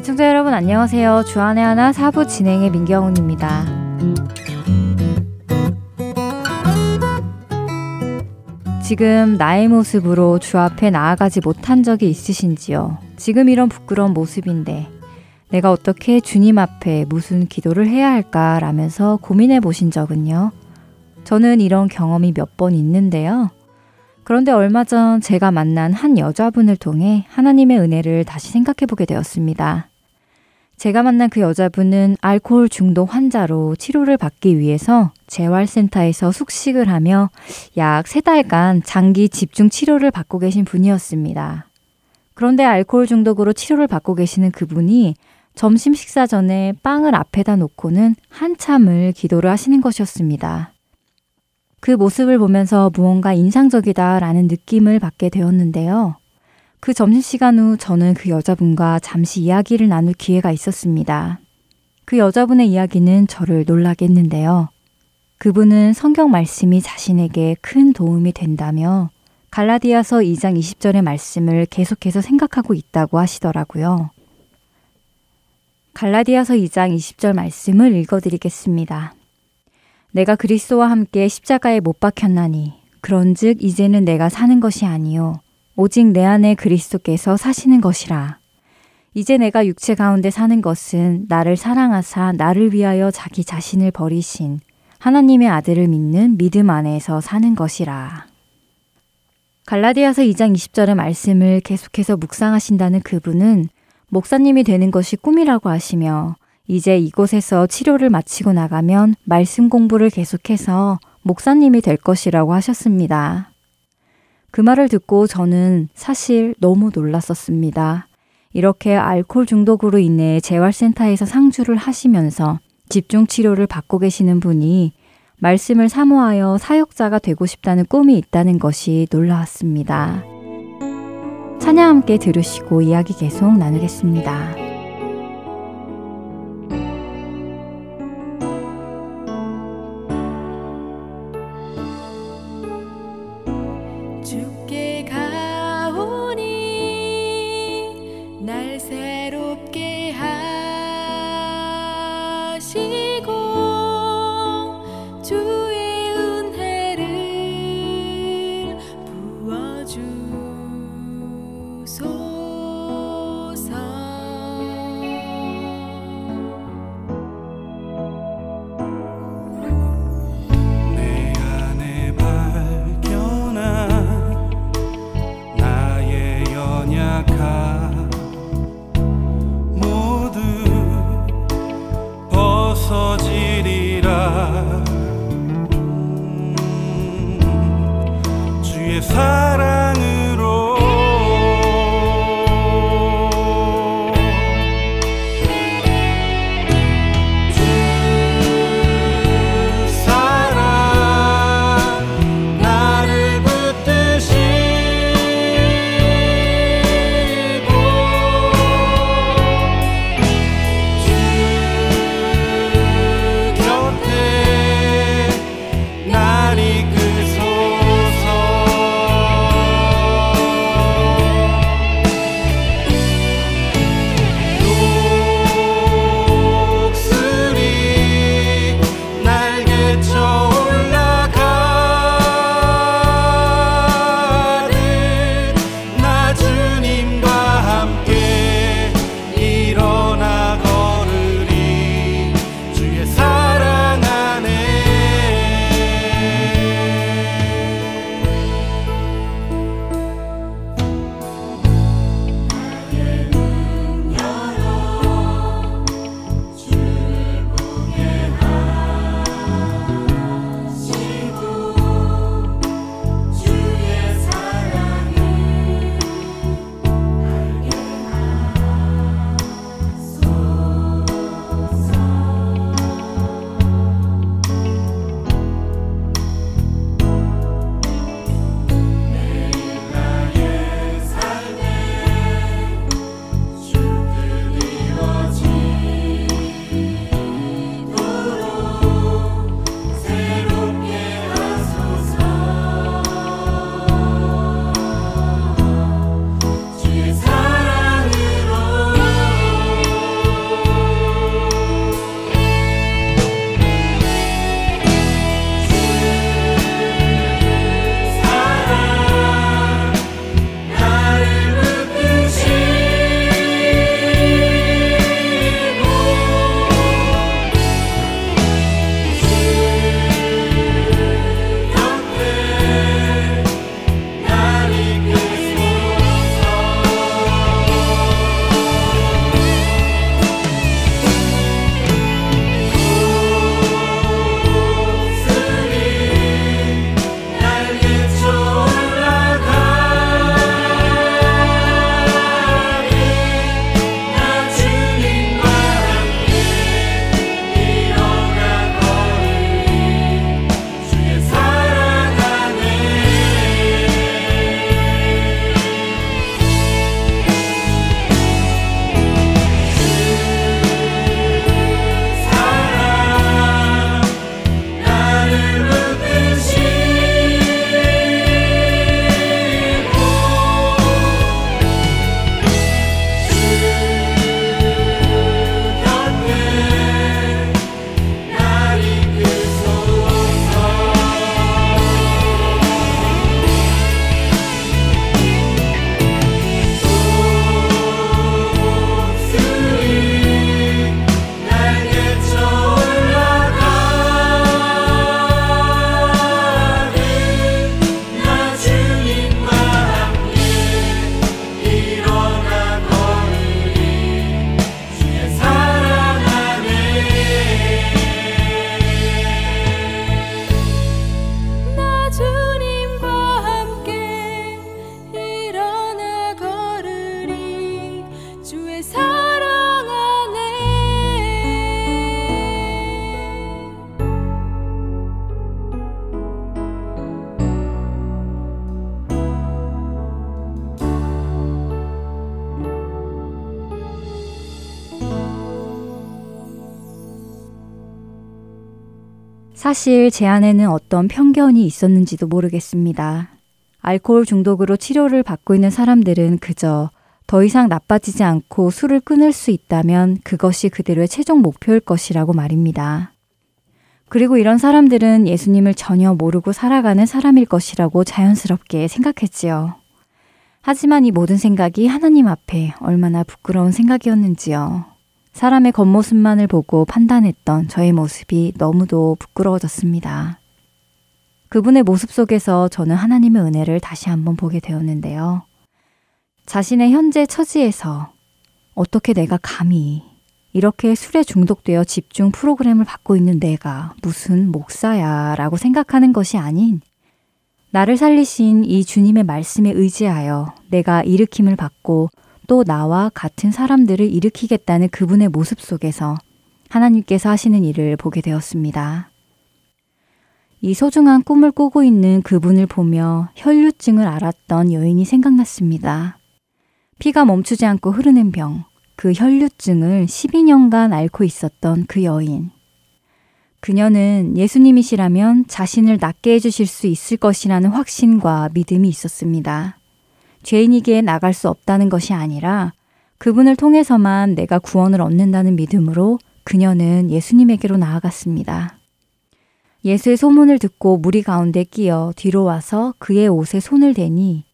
애청자 여러분 안녕하세요. 주안의 하나 사부 진행의 민경훈입니다. 지금 나의 모습으로 주 앞에 나아가지 못한 적이 있으신지요? 지금 이런 부끄러운 모습인데 내가 어떻게 주님 앞에 무슨 기도를 해야 할까 라면서 고민해 보신 적은요? 저는 이런 경험이 몇 번 있는데요. 그런데 얼마 전 제가 만난 한 여자분을 통해 하나님의 은혜를 다시 생각해 보게 되었습니다. 제가 만난 그 여자분은 알코올 중독 환자로 치료를 받기 위해서 재활센터에서 숙식을 하며 약세 달간 장기 집중 치료를 받고 계신 분이었습니다. 그런데 알코올 중독으로 치료를 받고 계시는 그분이 점심 식사 전에 빵을 앞에다 놓고는 한참을 기도를 하시는 것이었습니다. 그 모습을 보면서 무언가 인상적이다라는 느낌을 받게 되었는데요. 그 점심시간 후 저는 그 여자분과 잠시 이야기를 나눌 기회가 있었습니다. 그 여자분의 이야기는 저를 놀라게 했는데요. 그분은 성경 말씀이 자신에게 큰 도움이 된다며 갈라디아서 2장 20절의 말씀을 계속해서 생각하고 있다고 하시더라고요. 갈라디아서 2장 20절 말씀을 읽어드리겠습니다. 내가 그리스도와 함께 십자가에 못 박혔나니 그런즉 이제는 내가 사는 것이 아니요 오직 내 안에 그리스도께서 사시는 것이라 이제 내가 육체 가운데 사는 것은 나를 사랑하사 나를 위하여 자기 자신을 버리신 하나님의 아들을 믿는 믿음 안에서 사는 것이라. 갈라디아서 2장 20절의 말씀을 계속해서 묵상하신다는 그분은 목사님이 되는 것이 꿈이라고 하시며 이제 이곳에서 치료를 마치고 나가면 말씀 공부를 계속해서 목사님이 될 것이라고 하셨습니다. 그 말을 듣고 저는 사실 너무 놀랐었습니다. 이렇게 알코올 중독으로 인해 재활센터에서 상주를 하시면서 집중 치료를 받고 계시는 분이 말씀을 사모하여 사역자가 되고 싶다는 꿈이 있다는 것이 놀라웠습니다. 찬양 함께 들으시고 이야기 계속 나누겠습니다. 사실 제 안에는 어떤 편견이 있었는지도 모르겠습니다. 알코올 중독으로 치료를 받고 있는 사람들은 그저 더 이상 나빠지지 않고 술을 끊을 수 있다면 그것이 그대로의 최종 목표일 것이라고 말입니다. 그리고 이런 사람들은 예수님을 전혀 모르고 살아가는 사람일 것이라고 자연스럽게 생각했지요. 하지만 이 모든 생각이 하나님 앞에 얼마나 부끄러운 생각이었는지요. 사람의 겉모습만을 보고 판단했던 저의 모습이 너무도 부끄러워졌습니다. 그분의 모습 속에서 저는 하나님의 은혜를 다시 한번 보게 되었는데요. 자신의 현재 처지에서 어떻게 내가 감히 이렇게 술에 중독되어 집중 프로그램을 받고 있는 내가 무슨 목사야 라고 생각하는 것이 아닌 나를 살리신 이 주님의 말씀에 의지하여 내가 일으킴을 받고 또 나와 같은 사람들을 일으키겠다는 그분의 모습 속에서 하나님께서 하시는 일을 보게 되었습니다. 이 소중한 꿈을 꾸고 있는 그분을 보며 혈류증을 앓았던 여인이 생각났습니다. 피가 멈추지 않고 흐르는 병, 그 혈류증을 12년간 앓고 있었던 그 여인. 그녀는 예수님이시라면 자신을 낫게 해주실 수 있을 것이라는 확신과 믿음이 있었습니다. 죄인이기에 나갈 수 없다는 것이 아니라 그분을 통해서만 내가 구원을 얻는다는 믿음으로 그녀는 예수님에게로 나아갔습니다. 예수의 소문을 듣고 무리 가운데 끼어 뒤로 와서 그의 옷에 손을 대니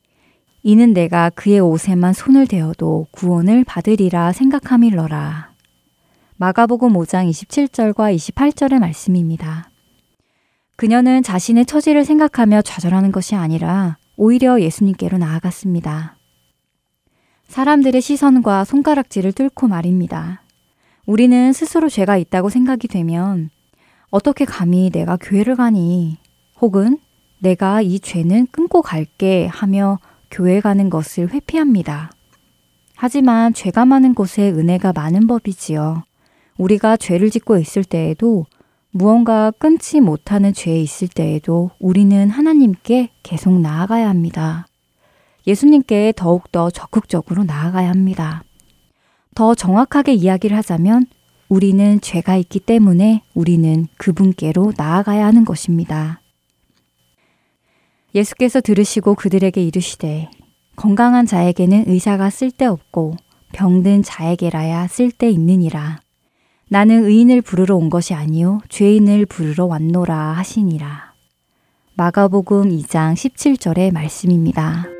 이는 내가 그의 옷에만 손을 대어도 구원을 받으리라 생각함일러라. 마가복음 5장 27절과 28절의 말씀입니다. 그녀는 자신의 처지를 생각하며 좌절하는 것이 아니라 오히려 예수님께로 나아갔습니다. 사람들의 시선과 손가락질을 뚫고 말입니다. 우리는 스스로 죄가 있다고 생각이 되면 어떻게 감히 내가 교회를 가니? 혹은 내가 이 죄는 끊고 갈게 하며 교회 가는 것을 회피합니다. 하지만 죄가 많은 곳에 은혜가 많은 법이지요. 우리가 죄를 짓고 있을 때에도 무언가 끊지 못하는 죄에 있을 때에도 우리는 하나님께 계속 나아가야 합니다. 예수님께 더욱더 적극적으로 나아가야 합니다. 더 정확하게 이야기를 하자면 우리는 죄가 있기 때문에 우리는 그분께로 나아가야 하는 것입니다. 예수께서 들으시고 그들에게 이르시되 건강한 자에게는 의사가 쓸데없고 병든 자에게라야 쓸데있느니라. 나는 의인을 부르러 온 것이 아니요 죄인을 부르러 왔노라 하시니라. 마가복음 2장 17절의 말씀입니다.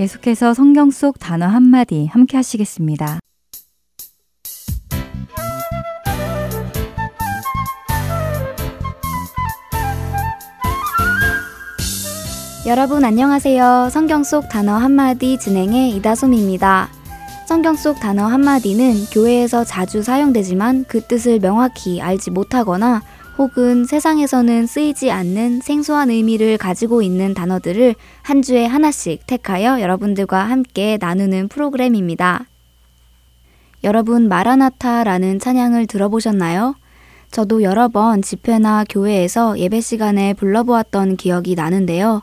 계속해서 성경 속 단어 한마디 함께 하시겠습니다. 여러분 안녕하세요. 성경 속 단어 한마디 진행의 이다솜입니다. 성경 속 단어 한마디는 교회에서 자주 사용되지만 그 뜻을 명확히 알지 못하거나 혹은 세상에서는 쓰이지 않는 생소한 의미를 가지고 있는 단어들을 한 주에 하나씩 택하여 여러분들과 함께 나누는 프로그램입니다. 여러분 마라나타라는 찬양을 들어보셨나요? 저도 여러 번 집회나 교회에서 예배 시간에 불러보았던 기억이 나는데요.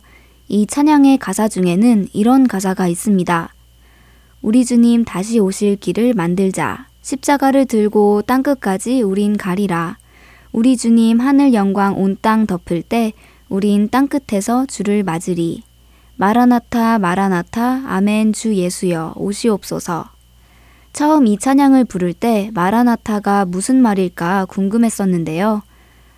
이 찬양의 가사 중에는 이런 가사가 있습니다. 우리 주님 다시 오실 길을 만들자. 십자가를 들고 땅끝까지 우린 가리라. 우리 주님 하늘 영광 온 땅 덮을 때 우린 땅끝에서 주를 맞으리. 마라나타 마라나타 아멘 주 예수여 오시옵소서. 처음 이 찬양을 부를 때 마라나타가 무슨 말일까 궁금했었는데요.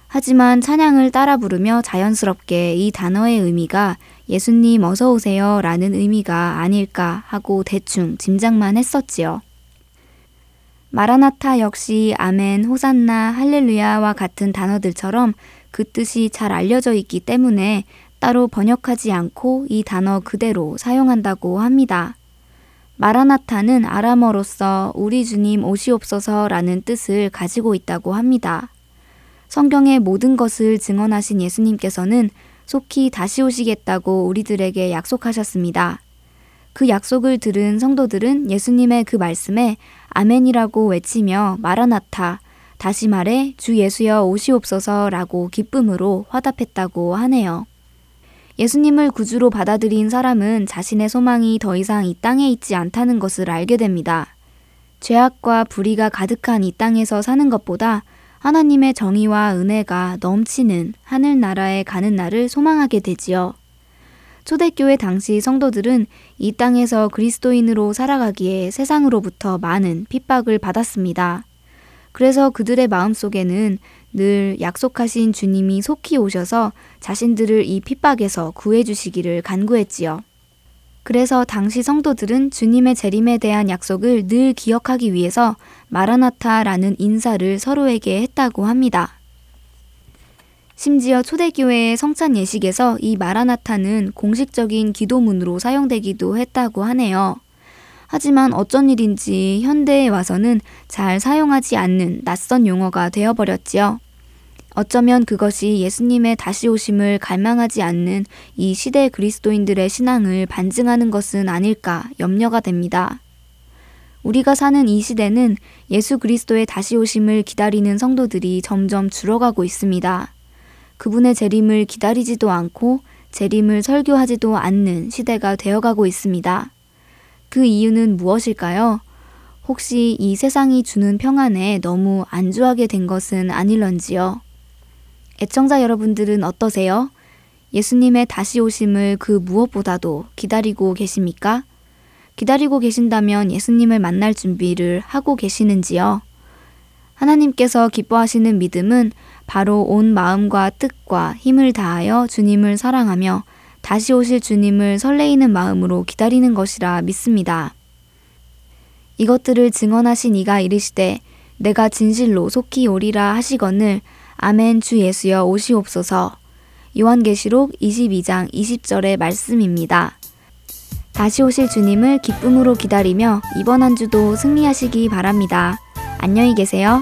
하지만 찬양을 따라 부르며 자연스럽게 이 단어의 의미가 예수님 어서 오세요 라는 의미가 아닐까 하고 대충 짐작만 했었지요. 마라나타 역시 아멘, 호산나, 할렐루야와 같은 단어들처럼 그 뜻이 잘 알려져 있기 때문에 따로 번역하지 않고 이 단어 그대로 사용한다고 합니다. 마라나타는 아람어로서 우리 주님 오시옵소서라는 뜻을 가지고 있다고 합니다. 성경의 모든 것을 증언하신 예수님께서는 속히 다시 오시겠다고 우리들에게 약속하셨습니다. 그 약속을 들은 성도들은 예수님의 그 말씀에 아멘이라고 외치며 마라나타, 다시 말해 주 예수여 오시옵소서라고 기쁨으로 화답했다고 하네요. 예수님을 구주로 받아들인 사람은 자신의 소망이 더 이상 이 땅에 있지 않다는 것을 알게 됩니다. 죄악과 불의가 가득한 이 땅에서 사는 것보다 하나님의 정의와 은혜가 넘치는 하늘나라에 가는 날을 소망하게 되지요. 초대교회 당시 성도들은 이 땅에서 그리스도인으로 살아가기에 세상으로부터 많은 핍박을 받았습니다. 그래서 그들의 마음 속에는 늘 약속하신 주님이 속히 오셔서 자신들을 이 핍박에서 구해주시기를 간구했지요. 그래서 당시 성도들은 주님의 재림에 대한 약속을 늘 기억하기 위해서 마라나타라는 인사를 서로에게 했다고 합니다. 심지어 초대교회의 성찬 예식에서 이 마라나타는 공식적인 기도문으로 사용되기도 했다고 하네요. 하지만 어쩐 일인지 현대에 와서는 잘 사용하지 않는 낯선 용어가 되어버렸지요. 어쩌면 그것이 예수님의 다시 오심을 갈망하지 않는 이 시대 그리스도인들의 신앙을 반증하는 것은 아닐까 염려가 됩니다. 우리가 사는 이 시대는 예수 그리스도의 다시 오심을 기다리는 성도들이 점점 줄어가고 있습니다. 그분의 재림을 기다리지도 않고 재림을 설교하지도 않는 시대가 되어가고 있습니다. 그 이유는 무엇일까요? 혹시 이 세상이 주는 평안에 너무 안주하게 된 것은 아닐런지요? 애청자 여러분들은 어떠세요? 예수님의 다시 오심을 그 무엇보다도 기다리고 계십니까? 기다리고 계신다면 예수님을 만날 준비를 하고 계시는지요? 하나님께서 기뻐하시는 믿음은 바로 온 마음과 뜻과 힘을 다하여 주님을 사랑하며 다시 오실 주님을 설레이는 마음으로 기다리는 것이라 믿습니다. 이것들을 증언하신 이가 이르시되 내가 진실로 속히 오리라 하시거늘 아멘 주 예수여 오시옵소서. 요한계시록 22장 20절의 말씀입니다. 다시 오실 주님을 기쁨으로 기다리며 이번 한 주도 승리하시기 바랍니다. 안녕히 계세요.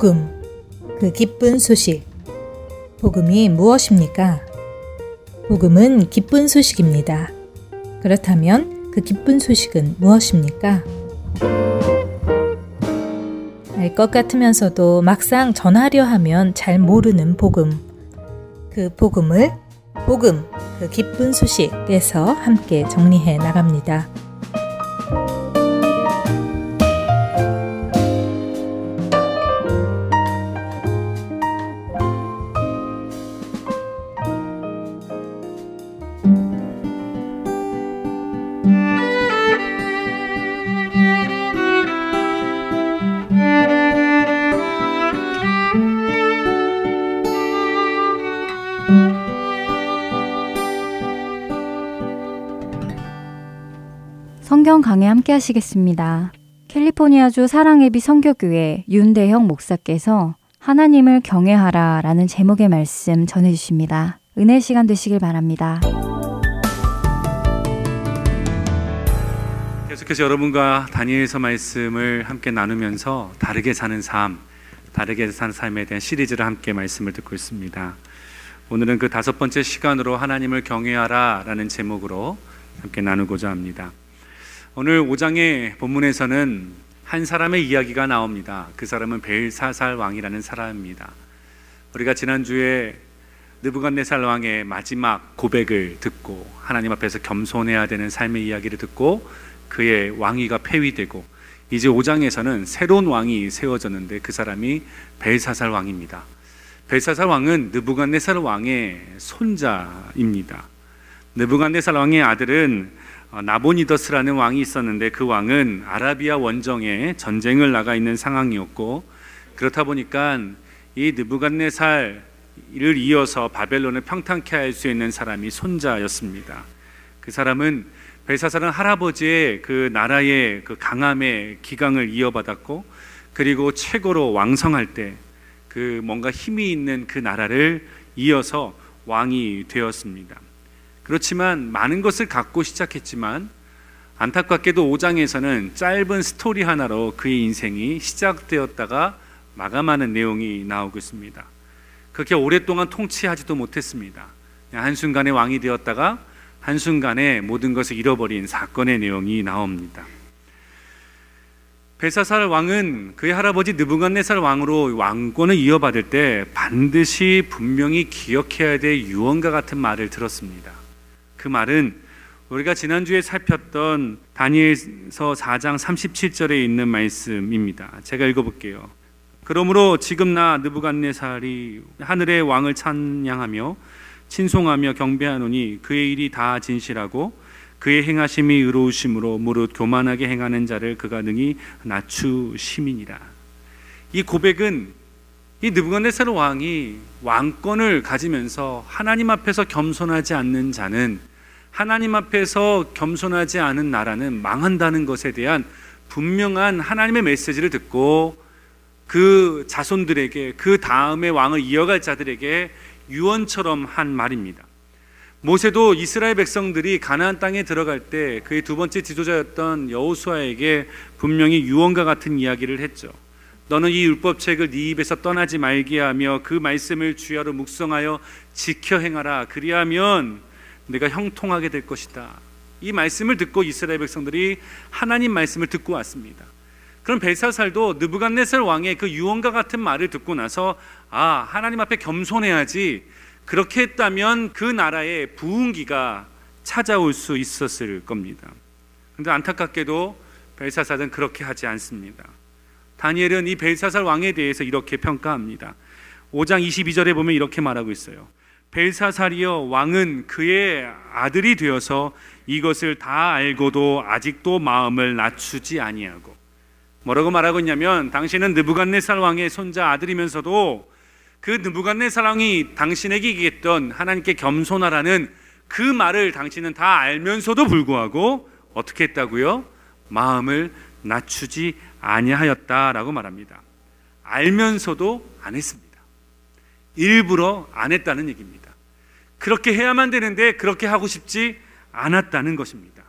복음, 그 기쁜 소식. 복음이 무엇입니까? 복음은 기쁜 소식입니다. 그렇다면 그 기쁜 소식은 무엇입니까? 알 것 같으면서도 막상 전하려 하면 잘 모르는 복음. 그 복음을 복음, 그 기쁜 소식에서 함께 정리해 나갑니다. 함께 하시겠습니다. 캘리포니아주 사랑예비 성교교회 윤대형 목사께서 하나님을 경외하라 라는 제목의 말씀 전해주십니다. 은혜 시간 되시길 바랍니다. 계속해서 여러분과 다니엘서 말씀을 함께 나누면서 다르게 사는 삶, 다르게 사는 삶에 대한 시리즈를 함께 말씀을 듣고 있습니다. 오늘은 그 다섯 번째 시간으로 하나님을 경외하라 라는 제목으로 함께 나누고자 합니다. 오늘 5장의 본문에서는 한 사람의 이야기가 나옵니다. 그 사람은 벨사살 왕이라는 사람입니다. 우리가 지난주에 느부갓네살 왕의 마지막 고백을 듣고 하나님 앞에서 겸손해야 되는 삶의 이야기를 듣고 그의 왕위가 폐위되고 이제 5장에서는 새로운 왕이 세워졌는데 그 사람이 벨사살 왕입니다. 벨사살 왕은 느부갓네살 왕의 손자입니다. 느부갓네살 왕의 아들은 어, 나보니더스라는 왕이 있었는데 그 왕은 아라비아 원정에 전쟁을 나가 있는 상황이었고 그렇다 보니까 이 느부갓네살을 이어서 바벨론을 평탄케 할 수 있는 사람이 손자였습니다. 그 사람은 벨사살은 할아버지의 그 나라의 그 강함의 기강을 이어받았고 그리고 최고로 왕성할 때 그 뭔가 힘이 있는 그 나라를 이어서 왕이 되었습니다. 그렇지만 많은 것을 갖고 시작했지만 안타깝게도 5장에서는 짧은 스토리 하나로 그의 인생이 시작되었다가 마감하는 내용이 나오고 있습니다. 그렇게 오랫동안 통치하지도 못했습니다. 한순간에 왕이 되었다가 한순간에 모든 것을 잃어버린 사건의 내용이 나옵니다. 벨사살 왕은 그의 할아버지 느부갓네살 왕으로 왕권을 이어받을 때 반드시 분명히 기억해야 될 유언과 같은 말을 들었습니다. 그 말은 우리가 지난주에 살폈던 다니엘서 4장 37절에 있는 말씀입니다. 제가 읽어볼게요. 그러므로 지금 나 느부갓네살이 하늘의 왕을 찬양하며 친송하며 경배하노니 그의 일이 다 진실하고 그의 행하심이 의로우심으로 무릇 교만하게 행하는 자를 그가 능히 낮추심이니라. 이 고백은 이 느부갓네살 왕이 왕권을 가지면서 하나님 앞에서 겸손하지 않는 자는 하나님 앞에서 겸손하지 않은 나라는 망한다는 것에 대한 분명한 하나님의 메시지를 듣고 그 자손들에게 그 다음의 왕을 이어갈 자들에게 유언처럼 한 말입니다. 모세도 이스라엘 백성들이 가나안 땅에 들어갈 때 그의 두 번째 지도자였던 여호수아에게 분명히 유언과 같은 이야기를 했죠. 너는 이 율법책을 네 입에서 떠나지 말게 하며 그 말씀을 주야로 묵성하여 지켜 행하라. 그리하면 내가 형통하게 될 것이다. 이 말씀을 듣고 이스라엘 백성들이 하나님 말씀을 듣고 왔습니다. 그럼 벨사살도 느부갓네살 왕의 그 유언과 같은 말을 듣고 나서 아 하나님 앞에 겸손해야지 그렇게 했다면 그 나라에 부흥기가 찾아올 수 있었을 겁니다. 그런데 안타깝게도 벨사살은 그렇게 하지 않습니다. 다니엘은 이 벨사살 왕에 대해서 이렇게 평가합니다. 5장 22절에 보면 이렇게 말하고 있어요. 벨사살이여 왕은 그의 아들이 되어서 이것을 다 알고도 아직도 마음을 낮추지 아니하고 뭐라고 말하고 있냐면 당신은 느부갓네살 왕의 손자 아들이면서도 그 느부갓네살 왕이 당신에게 얘기했던 하나님께 겸손하라는 그 말을 당신은 다 알면서도 불구하고 어떻게 했다고요? 마음을 낮추지 아니하였다라고 말합니다. 알면서도 안 했습니다. 일부러 안 했다는 얘기입니다. 그렇게 해야만 되는데 그렇게 하고 싶지 않았다는 것입니다.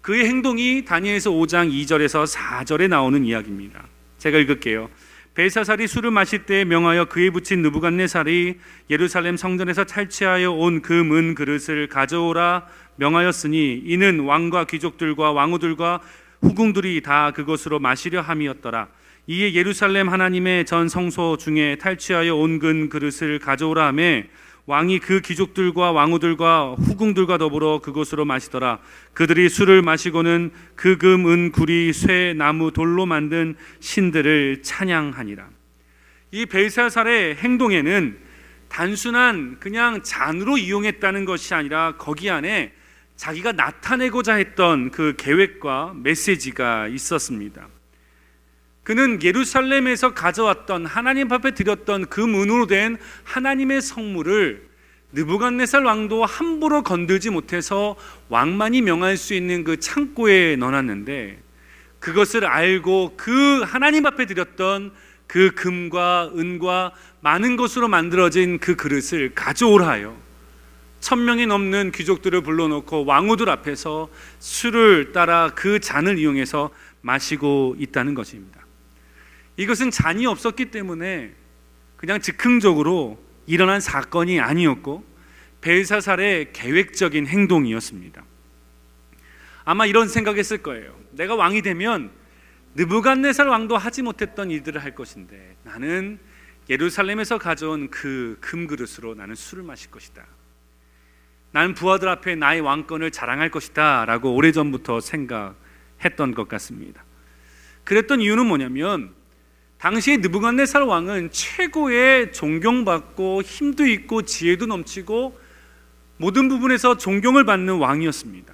그의 행동이 다니엘서 5장 2절에서 4절에 나오는 이야기입니다. 제가 읽을게요. 벨사살이 술을 마실 때에 명하여 그에 붙인 느부갓네살이 예루살렘 성전에서 탈취하여 온그문 그릇을 가져오라 명하였으니 이는 왕과 귀족들과 왕후들과 후궁들이 다 그것으로 마시려 함이었더라. 이에 예루살렘 하나님의 전 성소 중에 탈취하여 온근 그릇을 가져오라 하매 왕이 그 귀족들과 왕후들과 후궁들과 더불어 그것으로 마시더라. 그들이 술을 마시고는 그 금, 은, 구리, 쇠, 나무, 돌로 만든 신들을 찬양하니라. 이 벨사살의 행동에는 단순한 그냥 잔으로 이용했다는 것이 아니라 거기 안에 자기가 나타내고자 했던 그 계획과 메시지가 있었습니다. 그는 예루살렘에서 가져왔던 하나님 앞에 드렸던 그 문으로 된 하나님의 성물을 느부갓네살 왕도 함부로 건들지 못해서 왕만이 명할 수 있는 그 창고에 넣어놨는데 그것을 알고 그 하나님 앞에 드렸던 그 금과 은과 많은 것으로 만들어진 그 그릇을 가져오라 하여 천 명이 넘는 귀족들을 불러놓고 왕후들 앞에서 술을 따라 그 잔을 이용해서 마시고 있다는 것입니다. 이것은 잔이 없었기 때문에 그냥 즉흥적으로 일어난 사건이 아니었고 벨사살의 계획적인 행동이었습니다. 아마 이런 생각했을 거예요. 내가 왕이 되면 느부갓네살 왕도 하지 못했던 일들을 할 것인데 나는 예루살렘에서 가져온 그 금그릇으로 나는 술을 마실 것이다. 나는 부하들 앞에 나의 왕권을 자랑할 것이다 라고 오래전부터 생각했던 것 같습니다. 그랬던 이유는 뭐냐면 당시에 느부갓네살 왕은 최고의 존경받고 힘도 있고 지혜도 넘치고 모든 부분에서 존경을 받는 왕이었습니다.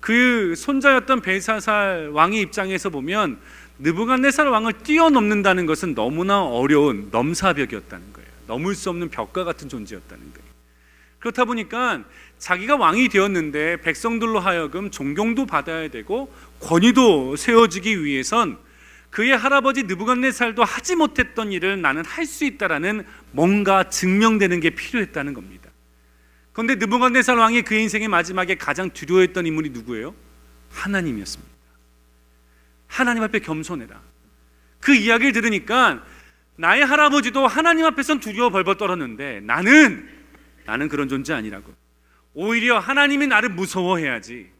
그 손자였던 벨사살 왕의 입장에서 보면 느부갓네살 왕을 뛰어넘는다는 것은 너무나 어려운 넘사벽이었다는 거예요. 넘을 수 없는 벽과 같은 존재였다는 거예요. 그렇다 보니까 자기가 왕이 되었는데 백성들로 하여금 존경도 받아야 되고 권위도 세워지기 위해선 그의 할아버지 느부갓네살도 하지 못했던 일을 나는 할 수 있다라는 뭔가 증명되는 게 필요했다는 겁니다. 그런데 느부갓네살 왕이 그 인생의 마지막에 가장 두려워했던 인물이 누구예요? 하나님이었습니다. 하나님 앞에 겸손해라. 그 이야기를 들으니까 나의 할아버지도 하나님 앞에선 두려워 벌벌 떨었는데 나는 나는 그런 존재 아니라고. 오히려 하나님이 나를 무서워해야지.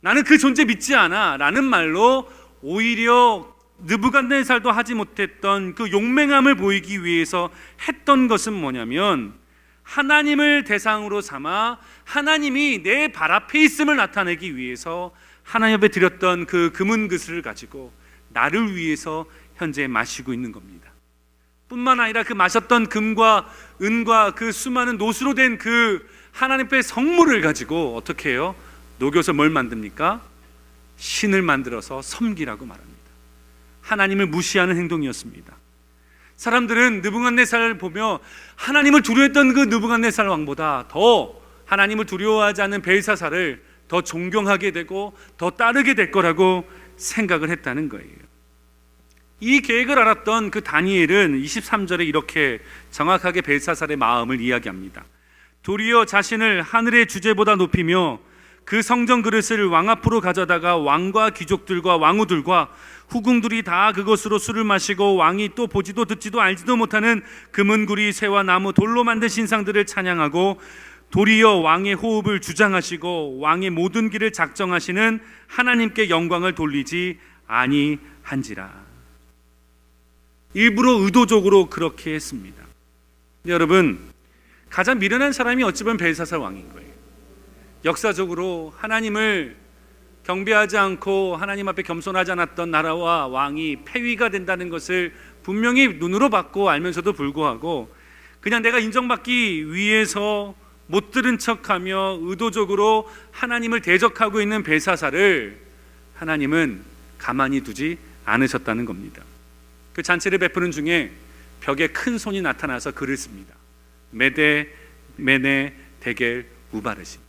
나는 그 존재 믿지 않아. 라는 말로 오히려 느부갓네살도 하지 못했던 그 용맹함을 보이기 위해서 했던 것은 뭐냐면 하나님을 대상으로 삼아 하나님이 내 발 앞에 있음을 나타내기 위해서 하나님 앞에 드렸던 그 금은 그슬을 가지고 나를 위해서 현재 마시고 있는 겁니다. 뿐만 아니라 그 마셨던 금과 은과 그 수많은 노수로 된 그 하나님의 성물을 가지고 어떻게 해요? 녹여서 뭘 만듭니까? 신을 만들어서 섬기라고 말합니다. 하나님을 무시하는 행동이었습니다. 사람들은 느부갓네살을 보며 하나님을 두려워했던 그 느부갓네살 왕보다 더 하나님을 두려워하지 않는 벨사살을 더 존경하게 되고 더 따르게 될 거라고 생각을 했다는 거예요. 이 계획을 알았던 그 다니엘은 23절에 이렇게 정확하게 벨사살의 마음을 이야기합니다. 도리어 자신을 하늘의 주제보다 높이며 그 성전 그릇을 왕 앞으로 가져다가 왕과 귀족들과 왕후들과 후궁들이 다 그것으로 술을 마시고 왕이 또 보지도 듣지도 알지도 못하는 금은구리 새와 나무 돌로 만든 신상들을 찬양하고 도리어 왕의 호흡을 주장하시고 왕의 모든 길을 작정하시는 하나님께 영광을 돌리지 아니한지라. 일부러 의도적으로 그렇게 했습니다. 여러분, 가장 미련한 사람이 어찌 보면 벨사살 왕인 거예요. 역사적으로 하나님을 경배하지 않고 하나님 앞에 겸손하지 않았던 나라와 왕이 폐위가 된다는 것을 분명히 눈으로 봤고 알면서도 불구하고 그냥 내가 인정받기 위해서 못 들은 척하며 의도적으로 하나님을 대적하고 있는 벨사사를 하나님은 가만히 두지 않으셨다는 겁니다. 그 잔치를 베푸는 중에 벽에 큰 손이 나타나서 글을 씁니다. 메데 메네 데겔 우바르신.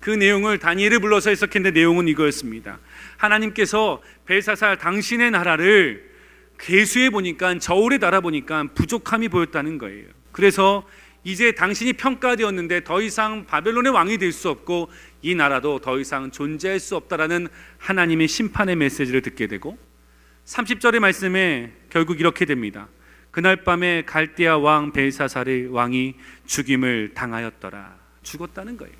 그 내용을 다니엘을 불러서 해석했는데 내용은 이거였습니다. 하나님께서 벨사살 당신의 나라를 계수해 보니까 저울에 달아 보니까 부족함이 보였다는 거예요. 그래서 이제 당신이 평가되었는데 더 이상 바벨론의 왕이 될 수 없고 이 나라도 더 이상 존재할 수 없다라는 하나님의 심판의 메시지를 듣게 되고 30절의 말씀에 결국 이렇게 됩니다. 그날 밤에 갈대아 왕 벨사살의 왕이 죽임을 당하였더라. 죽었다는 거예요.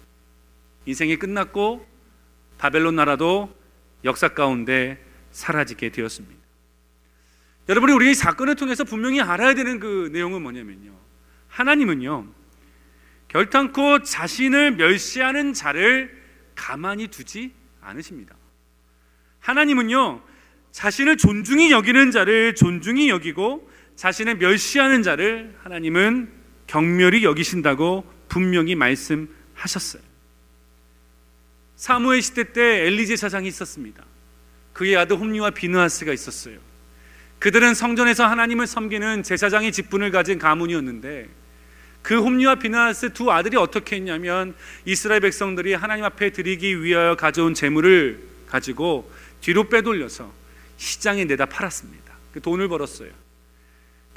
인생이 끝났고 바벨론 나라도 역사 가운데 사라지게 되었습니다. 여러분이 우리 이 사건을 통해서 분명히 알아야 되는 그 내용은 뭐냐면요. 하나님은요. 결탄코 자신을 멸시하는 자를 가만히 두지 않으십니다. 하나님은요. 자신을 존중히 여기는 자를 존중히 여기고 자신을 멸시하는 자를 하나님은 경멸히 여기신다고 분명히 말씀하셨어요. 사무엘 시대 때 엘리제 사장이 있었습니다. 그의 아들 홈리와 비느하스가 있었어요. 그들은 성전에서 하나님을 섬기는 제사장의 직분을 가진 가문이었는데 그 홈리와 비느하스 두 아들이 어떻게 했냐면 이스라엘 백성들이 하나님 앞에 드리기 위하여 가져온 재물을 가지고 뒤로 빼돌려서 시장에 내다 팔았습니다. 그 돈을 벌었어요.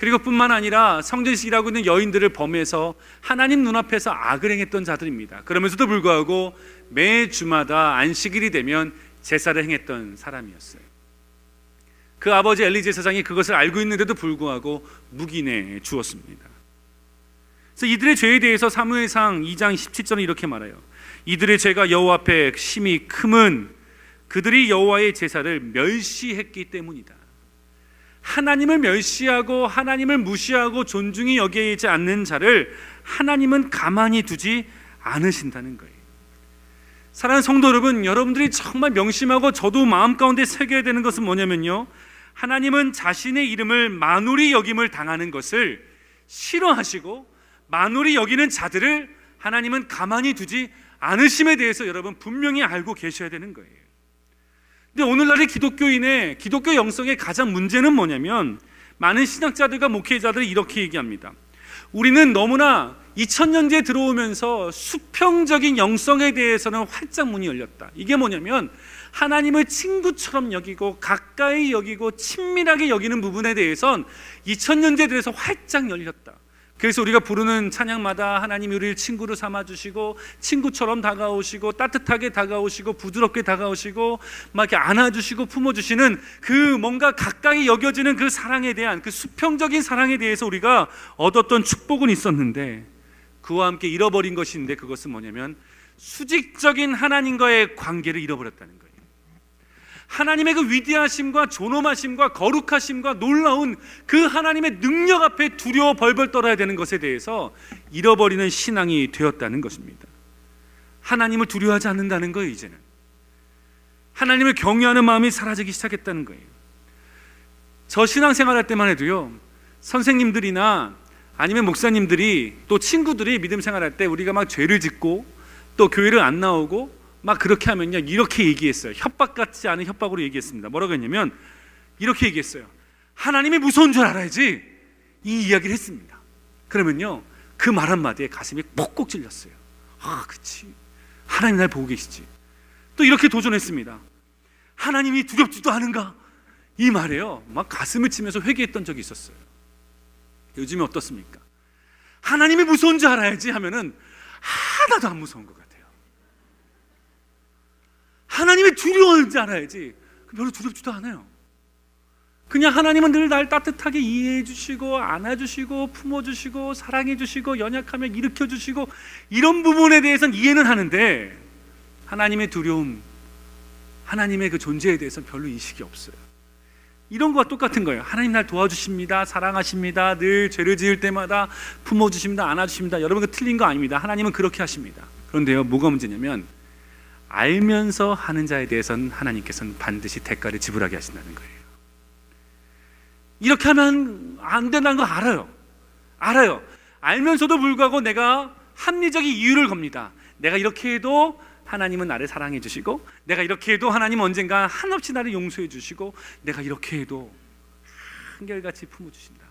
그리고 뿐만 아니라 일하고 있는 여인들을 범해서 하나님 눈앞에서 악을 행했던 자들입니다. 그러면서도 불구하고 매 주마다 안식일이 되면 제사를 행했던 사람이었어요. 그 아버지 엘리제 사장이 그것을 알고 있는데도 불구하고 묵인해 주었습니다. 그래서 이들의 죄에 대해서 사무엘상 2장 17절은 이렇게 말해요. 이들의 죄가 여호와 앞에 심히 크면 그들이 여호와의 제사를 멸시했기 때문이다. 하나님을 멸시하고 하나님을 무시하고 존중히 여기지 않는 자를 하나님은 가만히 두지 않으신다는 거예요. 사랑하는 성도 여러분, 여러분들이 정말 명심하고 저도 마음 가운데 새겨야 되는 것은 뭐냐면요. 하나님은 자신의 이름을 만울이 여김을 당하는 것을 싫어하시고 만울이 여기는 자들을 하나님은 가만히 두지 않으심에 대해서 여러분 분명히 알고 계셔야 되는 거예요. 근데 오늘날의 기독교인의 기독교 영성의 가장 문제는 뭐냐면 많은 신학자들과 목회자들이 이렇게 얘기합니다. 우리는 너무나 2000년대에 들어오면서 수평적인 영성에 대해서는 활짝 문이 열렸다. 이게 뭐냐면 하나님을 친구처럼 여기고 가까이 여기고 친밀하게 여기는 부분에 대해선 2000년대에 대해서 활짝 열렸다. 그래서 우리가 부르는 찬양마다 하나님이 우리를 친구로 삼아 주시고 친구처럼 다가오시고 따뜻하게 다가오시고 부드럽게 다가오시고 막 이렇게 안아 주시고 품어 주시는 그 뭔가 가까이 여겨지는 그 사랑에 대한 그 수평적인 사랑에 대해서 우리가 얻었던 축복은 있었는데 그와 함께 잃어버린 것인데 그것은 뭐냐면 수직적인 하나님과의 관계를 잃어버렸다는 거예요. 하나님의 그 위대하심과 존엄하심과 거룩하심과 놀라운 그 하나님의 능력 앞에 두려워 벌벌 떨어야 되는 것에 대해서 잃어버리는 신앙이 되었다는 것입니다. 하나님을 두려워하지 않는다는 거예요, 이제는. 하나님을 경외하는 마음이 사라지기 시작했다는 거예요. 저 신앙생활 할 때만 해도요, 선생님들이나 아니면 목사님들이 또 친구들이 믿음 생활할 때 우리가 막 죄를 짓고 또 교회를 안 나오고 막 그렇게 하면요. 이렇게 얘기했어요. 협박 같지 않은 협박으로 얘기했습니다. 뭐라고 했냐면 이렇게 얘기했어요. 하나님이 무서운 줄 알아야지 이 이야기를 했습니다. 그러면요. 그 말 한마디에 가슴이 뻑뻑 찔렸어요. 아 그치. 하나님 날 보고 계시지. 또 이렇게 도전했습니다. 하나님이 두렵지도 않은가? 이 말에요. 막 가슴을 치면서 회개했던 적이 있었어요. 요즘에 어떻습니까? 하나님이 무서운 줄 알아야지 하면은 하나도 안 무서운 것 같아요. 하나님이 두려운 줄 알아야지 별로 두렵지도 않아요. 그냥 하나님은 늘 날 따뜻하게 이해해 주시고 안아 주시고 품어 주시고 사랑해 주시고 연약하면 일으켜 주시고 이런 부분에 대해서는 이해는 하는데 하나님의 두려움 하나님의 그 존재에 대해서는 별로 인식이 없어요. 이런 거와 똑같은 거예요. 하나님 날 도와주십니다. 사랑하십니다. 늘 죄를 지을 때마다 품어 주십니다. 안아 주십니다. 여러분 그 틀린 거 아닙니다. 하나님은 그렇게 하십니다. 그런데요, 뭐가 문제냐면 알면서 하는 자에 대해서는 하나님께서는 반드시 대가를 지불하게 하신다는 거예요. 이렇게 하면 안 된다는 거 알아요. 알아요. 알면서도 불구하고 내가 합리적인 이유를 겁니다. 내가 이렇게 해도 하나님은 나를 사랑해 주시고 내가 이렇게 해도 하나님 언젠가 한없이 나를 용서해 주시고 내가 이렇게 해도 한결같이 품어 주신다.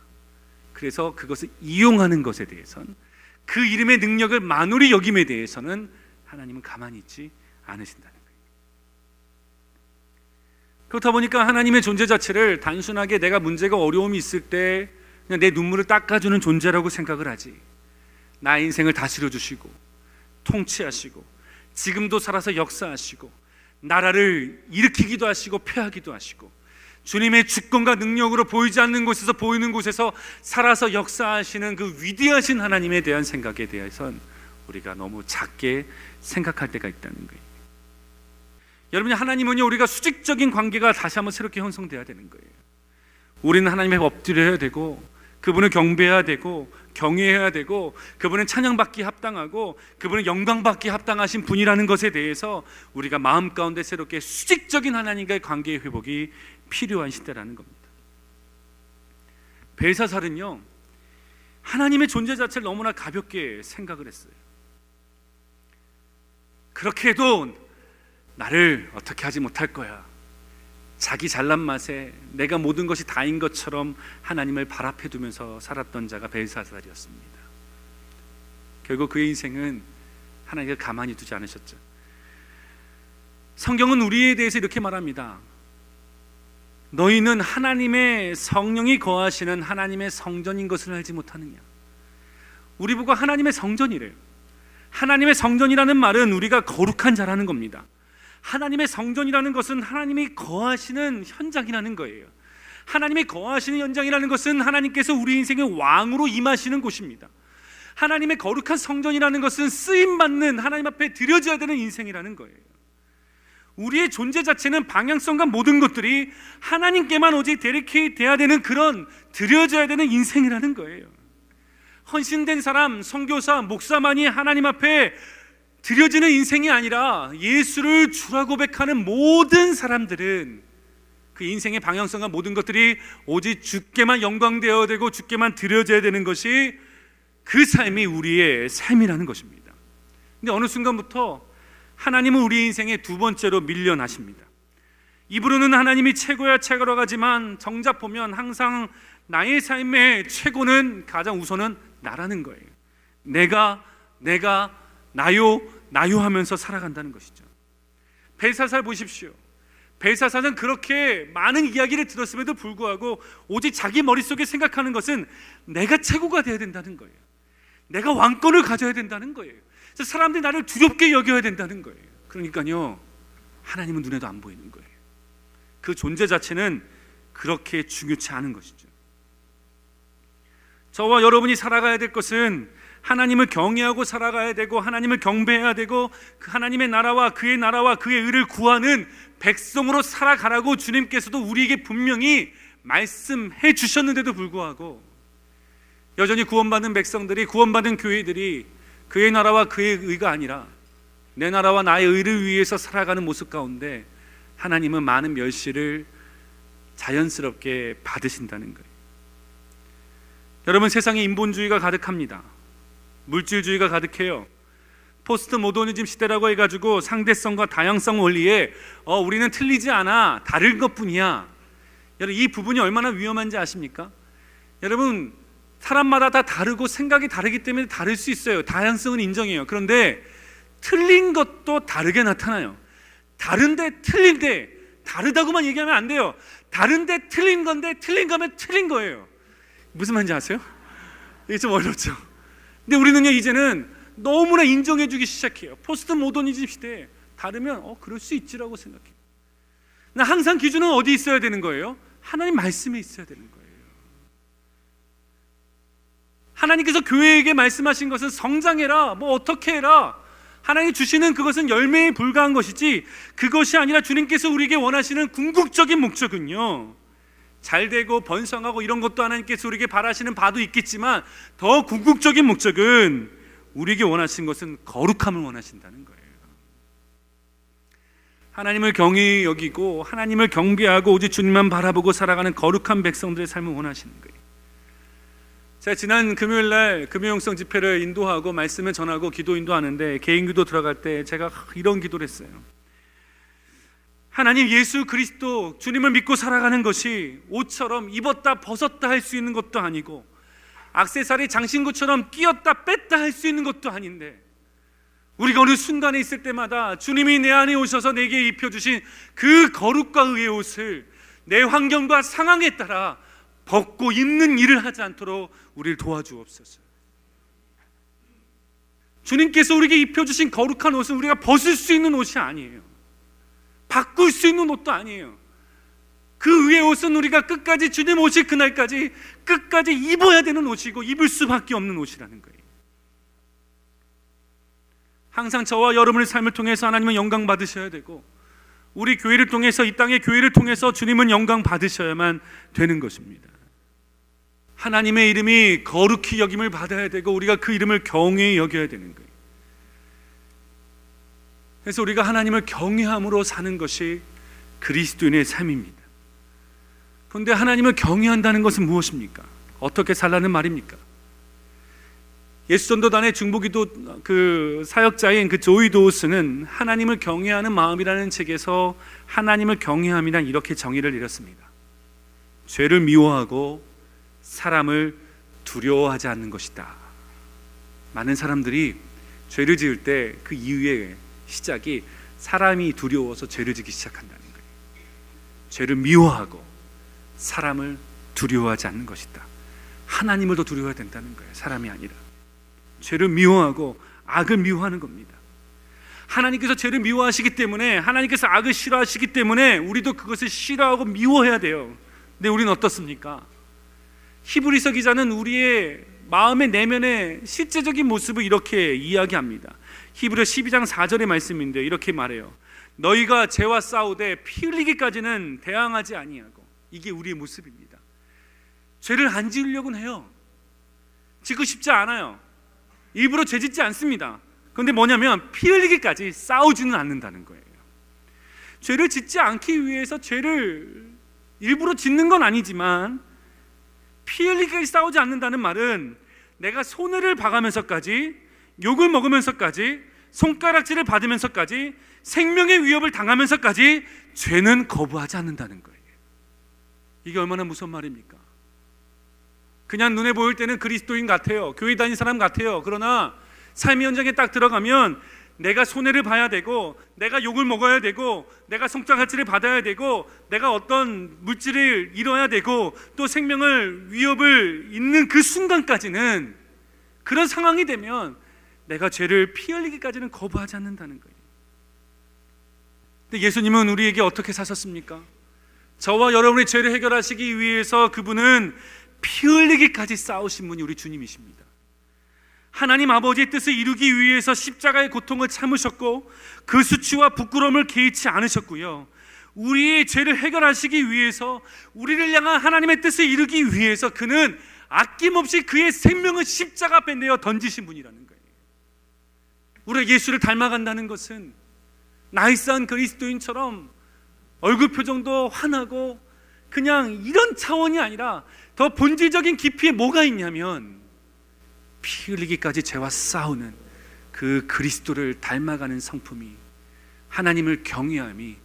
그래서 그것을 이용하는 것에 대해서는 그 이름의 능력을 만홀히 여김에 대해서는 하나님은 가만히 있지 않으신다는 거예요. 그렇다 보니까 하나님의 존재 자체를 단순하게 내가 문제가 어려움이 있을 때 그냥 내 눈물을 닦아주는 존재라고 생각을 하지. 나 인생을 다스려 주시고 통치하시고 지금도 살아서 역사하시고 나라를 일으키기도 하시고 폐하기도 하시고 주님의 주권과 능력으로 보이지 않는 곳에서 보이는 곳에서 살아서 역사하시는 그 위대하신 하나님에 대한 생각에 대해선 우리가 너무 작게 생각할 때가 있다는 거예요. 여러분이 하나님은요 우리가 수직적인 관계가 다시 한번 새롭게 형성돼야 되는 거예요. 우리는 하나님의 엎드려야 되고 그분을 경배해야 되고 경외해야 되고 그분은 찬양받기 합당하고 그분은 영광받기 합당하신 분이라는 것에 대해서 우리가 마음 가운데 새롭게 수직적인 하나님과의 관계의 회복이 필요한 시대라는 겁니다. 벨사살은요 하나님의 존재 자체를 너무나 가볍게 생각을 했어요. 그렇게 해도 나를 어떻게 하지 못할 거야. 자기 잘난 맛에 내가 모든 것이 다인 것처럼 하나님을 발앞에 두면서 살았던 자가 벨사살이었습니다. 결국 그의 인생은 하나님을 가만히 두지 않으셨죠. 성경은 우리에 대해서 이렇게 말합니다. 너희는 하나님의 성령이 거하시는 하나님의 성전인 것을 알지 못하느냐? 우리 보고 하나님의 성전이래요. 하나님의 성전이라는 말은 우리가 거룩한 자라는 겁니다. 하나님의 성전이라는 것은 하나님이 거하시는 현장이라는 거예요. 하나님이 거하시는 현장이라는 것은 하나님께서 우리 인생의 왕으로 임하시는 곳입니다. 하나님의 거룩한 성전이라는 것은 쓰임 받는 하나님 앞에 드려져야 되는 인생이라는 거예요. 우리의 존재 자체는 방향성과 모든 것들이 하나님께만 오직 데리케이 돼야 되는 그런 드려져야 되는 인생이라는 거예요. 헌신된 사람, 선교사, 목사만이 하나님 앞에 드려지는 인생이 아니라 예수를 주라 고백하는 모든 사람들은 그 인생의 방향성과 모든 것들이 오직 주께만 영광되어야 되고 주께만 드려져야 되는 것이 그 삶이 우리의 삶이라는 것입니다. 근데 어느 순간부터 하나님은 우리 인생의 두 번째로 밀려나십니다. 입으로는 하나님이 최고야 최고라고 하지만 정작 보면 항상 나의 삶의 최고는 가장 우선은 나라는 거예요. 내가 내가 나요 나요 하면서 살아간다는 것이죠. 벨사살 보십시오. 벨사살은 그렇게 많은 이야기를 들었음에도 불구하고 오직 자기 머릿속에 생각하는 것은 내가 최고가 되어야 된다는 거예요. 내가 왕권을 가져야 된다는 거예요. 그래서 사람들이 나를 두렵게 여겨야 된다는 거예요. 그러니까요. 하나님은 눈에도 안 보이는 거예요. 그 존재 자체는 그렇게 중요치 않은 것이죠. 저와 여러분이 살아가야 될 것은 하나님을 경외하고 살아가야 되고 하나님을 경배해야 되고 그 하나님의 나라와 그의 나라와 그의 의를 구하는 백성으로 살아가라고 주님께서도 우리에게 분명히 말씀해 주셨는데도 불구하고 여전히 구원받는 백성들이 구원받은 교회들이 그의 나라와 그의 의가 아니라 내 나라와 나의 의를 위해서 살아가는 모습 가운데 하나님은 많은 멸시를 자연스럽게 받으신다는 거예요. 여러분 세상에 인본주의가 가득합니다. 물질주의가 가득해요. 포스트 모더니즘 시대라고 해가지고 상대성과 다양성 원리에 어, 우리는 틀리지 않아 다른 것뿐이야. 여러분 이 부분이 얼마나 위험한지 아십니까? 여러분 사람마다 다 다르고 생각이 다르기 때문에 다를 수 있어요. 다양성은 인정해요. 그런데 틀린 것도 다르게 나타나요. 다른데 틀린데 다르다고만 얘기하면 안 돼요. 다른데 틀린 건데 틀린 거면 틀린 거예요. 무슨 말인지 아세요? 이게 좀 어렵죠. 근데 우리는요 이제는 너무나 인정해주기 시작해요. 포스트 모더니즘 시대에 다르면 어 그럴 수 있지라고 생각해요. 나 항상 기준은 어디 있어야 되는 거예요? 하나님 말씀에 있어야 되는 거예요. 하나님께서 교회에게 말씀하신 것은 성장해라, 뭐 어떻게 해라. 하나님이 주시는 그것은 열매에 불과한 것이지 그것이 아니라 주님께서 우리에게 원하시는 궁극적인 목적은요. 잘 되고 번성하고 이런 것도 하나님께서 우리에게 바라시는 바도 있겠지만 더 궁극적인 목적은 우리에게 원하신 것은 거룩함을 원하신다는 거예요. 하나님을 경히 여기고 하나님을 경배하고 오직 주님만 바라보고 살아가는 거룩한 백성들의 삶을 원하시는 거예요. 제가 지난 금요일 날 금요용성 집회를 인도하고 말씀을 전하고 기도 인도하는데 개인 기도 들어갈 때 제가 이런 기도를 했어요. 하나님 예수 그리스도 주님을 믿고 살아가는 것이 옷처럼 입었다 벗었다 할 수 있는 것도 아니고 악세사리 장신구처럼 끼었다 뺐다 할 수 있는 것도 아닌데 우리가 어느 순간에 있을 때마다 주님이 내 안에 오셔서 내게 입혀주신 그 거룩과 의의 옷을 내 환경과 상황에 따라 벗고 입는 일을 하지 않도록 우리를 도와주옵소서. 주님께서 우리에게 입혀주신 거룩한 옷은 우리가 벗을 수 있는 옷이 아니에요. 바꿀 수 있는 옷도 아니에요. 그그 위에 옷은 우리가 끝까지 주님 오실 그날까지 끝까지 입어야 되는 옷이고 입을 수밖에 없는 옷이라는 거예요. 항상 저와 여러분의 삶을 통해서 하나님은 영광 받으셔야 되고 우리 교회를 통해서 이 땅의 교회를 통해서 주님은 영광 받으셔야만 되는 것입니다. 하나님의 이름이 거룩히 여김을 받아야 되고 우리가 그 이름을 경외히 여겨야 되는 거예요. 그래서 우리가 하나님을 경외함으로 사는 것이 그리스도인의 삶입니다. 그런데 하나님을 경외한다는 것은 무엇입니까? 어떻게 살라는 말입니까? 예수 전도단의 중보기도 그 사역자인 그 조이 도우스는 하나님을 경외하는 마음이라는 책에서 하나님을 경외함이란 이렇게 정의를 내렸습니다. 죄를 미워하고 사람을 두려워하지 않는 것이다. 많은 사람들이 죄를 지을 때 그 이유의 시작이 사람이 두려워서 죄를 지기 시작한다는 거예요. 죄를 미워하고 사람을 두려워하지 않는 것이다. 하나님을 더 두려워해야 된다는 거예요. 사람이 아니라. 죄를 미워하고 악을 미워하는 겁니다. 하나님께서 죄를 미워하시기 때문에 하나님께서 악을 싫어하시기 때문에 우리도 그것을 싫어하고 미워해야 돼요. 근데 우리는 어떻습니까? 히브리서 기자는 우리의 마음의 내면의 실제적인 모습을 이렇게 이야기합니다. 히브리 12장 4절의 말씀인데 이렇게 말해요. 너희가 죄와 싸우되 피 흘리기까지는 대항하지 아니하고 이게 우리의 모습입니다. 죄를 안 지으려고는 해요. 짓고 싶지 않아요. 일부러 죄 짓지 않습니다. 그런데 뭐냐면 피 흘리기까지 싸우지는 않는다는 거예요. 죄를 짓지 않기 위해서 죄를 일부러 짓는 건 아니지만 피 흘리기까지 싸우지 않는다는 말은 내가 손해를 봐가면서까지 욕을 먹으면서까지 손가락질을 받으면서까지 생명의 위협을 당하면서까지 죄는 거부하지 않는다는 거예요. 이게 얼마나 무서운 말입니까? 그냥 눈에 보일 때는 그리스도인 같아요. 교회 다닌 사람 같아요. 그러나 삶의 현장에 딱 들어가면 내가 손해를 봐야 되고 내가 욕을 먹어야 되고 내가 손가락질을 받아야 되고 내가 어떤 물질을 잃어야 되고 또 생명을 위협을 있는 그 순간까지는 그런 상황이 되면 내가 죄를 피 흘리기까지는 거부하지 않는다는 거예요. 근데 예수님은 우리에게 어떻게 사셨습니까? 저와 여러분의 죄를 해결하시기 위해서 그분은 피 흘리기까지 싸우신 분이 우리 주님이십니다. 하나님 아버지의 뜻을 이루기 위해서 십자가의 고통을 참으셨고 그 수치와 부끄러움을 개의치 않으셨고요. 우리의 죄를 해결하시기 위해서 우리를 향한 하나님의 뜻을 이루기 위해서 그는 아낌없이 그의 생명을 십자가 앞에 내어 던지신 분이라는 거예요. 우리가 예수를 닮아간다는 것은 나이스한 그리스도인처럼 얼굴 표정도 환하고 그냥 이런 차원이 아니라 더 본질적인 깊이에 뭐가 있냐면 피 흘리기까지 죄와 싸우는 그 그리스도를 닮아가는 성품이 하나님을 경외함이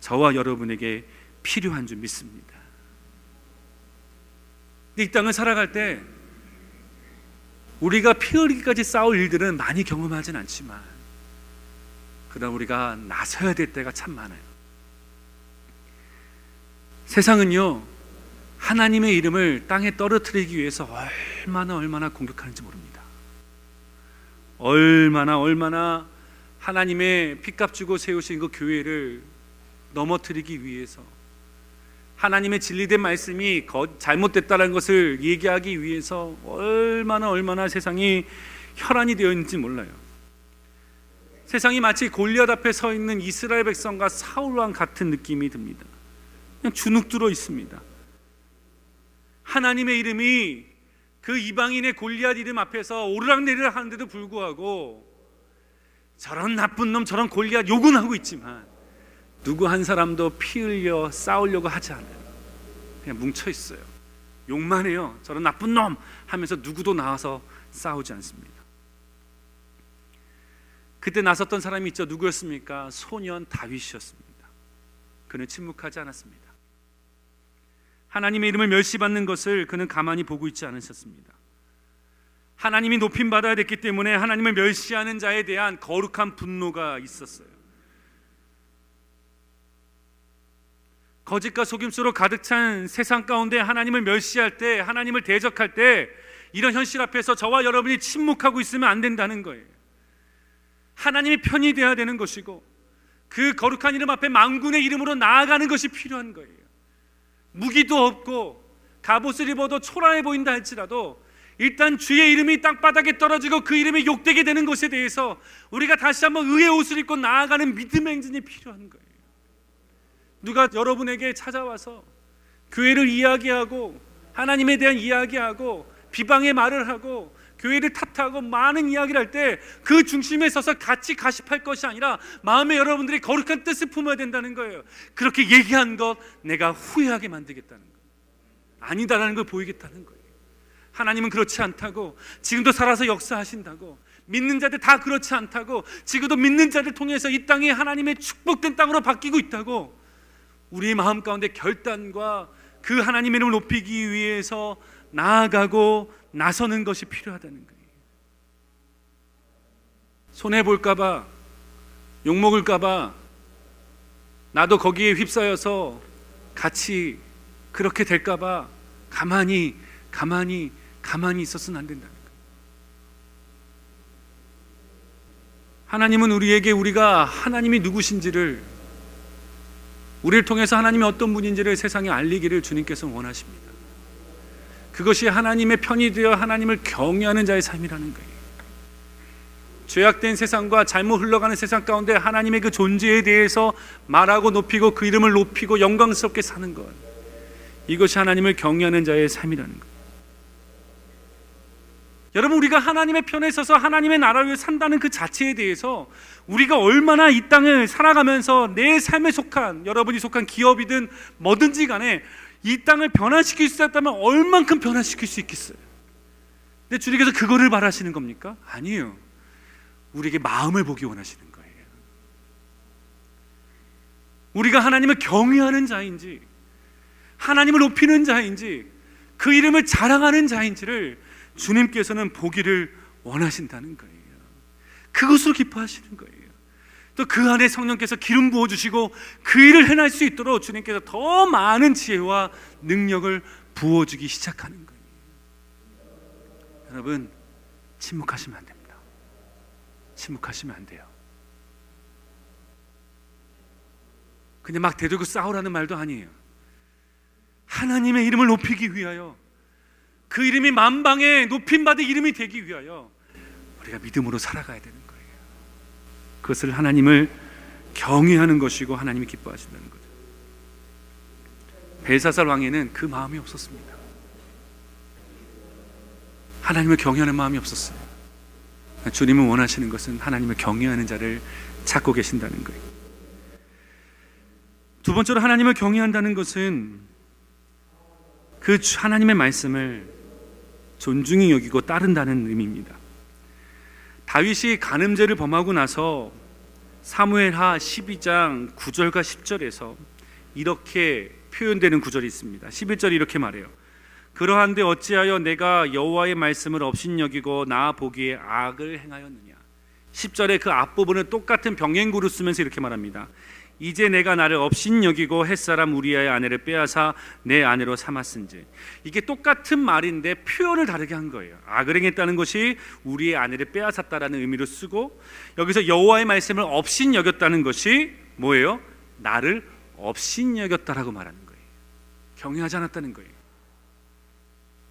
저와 여러분에게 필요한 줄 믿습니다. 이 땅을 살아갈 때 우리가 피 흘리기까지 싸울 일들은 많이 경험하진 않지만 그러나 우리가 나서야 될 때가 참 많아요. 세상은요 하나님의 이름을 땅에 떨어뜨리기 위해서 얼마나 얼마나 공격하는지 모릅니다. 얼마나 얼마나 하나님의 핏값 주고 세우신 그 교회를 넘어뜨리기 위해서 하나님의 진리된 말씀이 잘못됐다는 것을 얘기하기 위해서 얼마나 얼마나 세상이 혈안이 되어 있는지 몰라요. 세상이 마치 골리앗 앞에 서 있는 이스라엘 백성과 사울 왕 같은 느낌이 듭니다. 그냥 주눅 들어 있습니다. 하나님의 이름이 그 이방인의 골리앗 이름 앞에서 오르락내리락 하는데도 불구하고 저런 나쁜 놈 저런 골리앗 욕은 하고 있지만 누구 한 사람도 피 흘려 싸우려고 하지 않아요. 그냥 뭉쳐 있어요. 욕만 해요. 저런 나쁜 놈 하면서 누구도 나와서 싸우지 않습니다. 그때 나섰던 사람이 있죠. 누구였습니까? 소년 다윗이었습니다. 그는 침묵하지 않았습니다. 하나님의 이름을 멸시받는 것을 그는 가만히 보고 있지 않으셨습니다. 하나님이 높임 받아야 됐기 때문에 하나님을 멸시하는 자에 대한 거룩한 분노가 있었어요. 거짓과 속임수로 가득 찬 세상 가운데 하나님을 멸시할 때, 하나님을 대적할 때 이런 현실 앞에서 저와 여러분이 침묵하고 있으면 안 된다는 거예요. 하나님이 편이 되어야 되는 것이고 그 거룩한 이름 앞에 망군의 이름으로 나아가는 것이 필요한 거예요. 무기도 없고 갑옷을 입어도 초라해 보인다 할지라도 일단 주의 이름이 땅바닥에 떨어지고 그 이름이 욕되게 되는 것에 대해서 우리가 다시 한번 의의 옷을 입고 나아가는 믿음의 행진이 필요한 거예요. 누가 여러분에게 찾아와서 교회를 이야기하고 하나님에 대한 이야기하고 비방의 말을 하고 교회를 탓하고 많은 이야기를 할 때 그 중심에 서서 같이 가십할 것이 아니라 마음에 여러분들이 거룩한 뜻을 품어야 된다는 거예요. 그렇게 얘기한 것 내가 후회하게 만들겠다는 거예요. 아니다라는 걸 보이겠다는 거예요. 하나님은 그렇지 않다고 지금도 살아서 역사하신다고 믿는 자들 다 그렇지 않다고 지금도 믿는 자들 통해서 이 땅이 하나님의 축복된 땅으로 바뀌고 있다고 우리의 마음 가운데 결단과 그 하나님의 이름을 높이기 위해서 나아가고 나서는 것이 필요하다는 거예요. 손해 볼까 봐 욕 먹을까 봐 나도 거기에 휩싸여서 같이 그렇게 될까 봐 가만히 가만히 가만히 있었으면 안 거예요. 하나님은 우리에게 우리가 하나님이 누구신지를 우리를 통해서 하나님이 어떤 분인지를 세상에 알리기를 주님께서 원하십니다. 그것이 하나님의 편이 되어 하나님을 경외하는 자의 삶이라는 거예요. 죄악된 세상과 잘못 흘러가는 세상 가운데 하나님의 그 존재에 대해서 말하고 높이고 그 이름을 높이고 영광스럽게 사는 것. 이것이 하나님을 경외하는 자의 삶이라는 거예요. 여러분 우리가 하나님의 편에 서서 하나님의 나라를 위해 산다는 그 자체에 대해서 우리가 얼마나 이 땅을 살아가면서 내 삶에 속한 여러분이 속한 기업이든 뭐든지 간에 이 땅을 변화시킬 수 있다면 얼만큼 변화시킬 수 있겠어요? 근데 주님께서 그거를 바라시는 겁니까? 아니에요. 우리에게 마음을 보기 원하시는 거예요. 우리가 하나님을 경외하는 자인지 하나님을 높이는 자인지 그 이름을 자랑하는 자인지를 주님께서는 보기를 원하신다는 거예요. 그것으로 기뻐하시는 거예요. 또 그 안에 성령께서 기름 부어 주시고 그 일을 해낼 수 있도록 주님께서 더 많은 지혜와 능력을 부어 주기 시작하는 거예요. 여러분 침묵하시면 안 됩니다. 침묵하시면 안 돼요. 그냥 막 대들고 싸우라는 말도 아니에요. 하나님의 이름을 높이기 위하여 그 이름이 만방에 높임 받을 이름이 되기 위하여 우리가 믿음으로 살아가야 되는 거예요. 그것을 하나님을 경외하는 것이고 하나님이 기뻐하신다는 거죠. 벨사살 왕에는 그 마음이 없었습니다. 하나님을 경외하는 마음이 없었어요. 주님은 원하시는 것은 하나님을 경외하는 자를 찾고 계신다는 거예요. 두 번째로 하나님을 경외한다는 것은 그 하나님의 말씀을 존중히 여기고 따른다는 의미입니다. 다윗이 간음죄를 범하고 나서 사무엘하 12장 9절과 10절에서 이렇게 표현되는 구절이 있습니다. 11절이 이렇게 말해요. 그러한데 어찌하여 내가 여호와의 말씀을 업신여기고 나 보기에 악을 행하였느냐. 10절의 그 앞부분은 똑같은 병행구를 쓰면서 이렇게 말합니다. 이제 내가 나를 업신여기고 햇사람 우리아의 아내를 빼앗아 내 아내로 삼았은지 이게 똑같은 말인데 표현을 다르게 한 거예요. 악을 행했다는 것이 우리의 아내를 빼앗았다라는 의미로 쓰고 여기서 여호와의 말씀을 업신여겼다는 것이 뭐예요? 나를 업신여겼다라고 말하는 거예요. 경외하지 않았다는 거예요.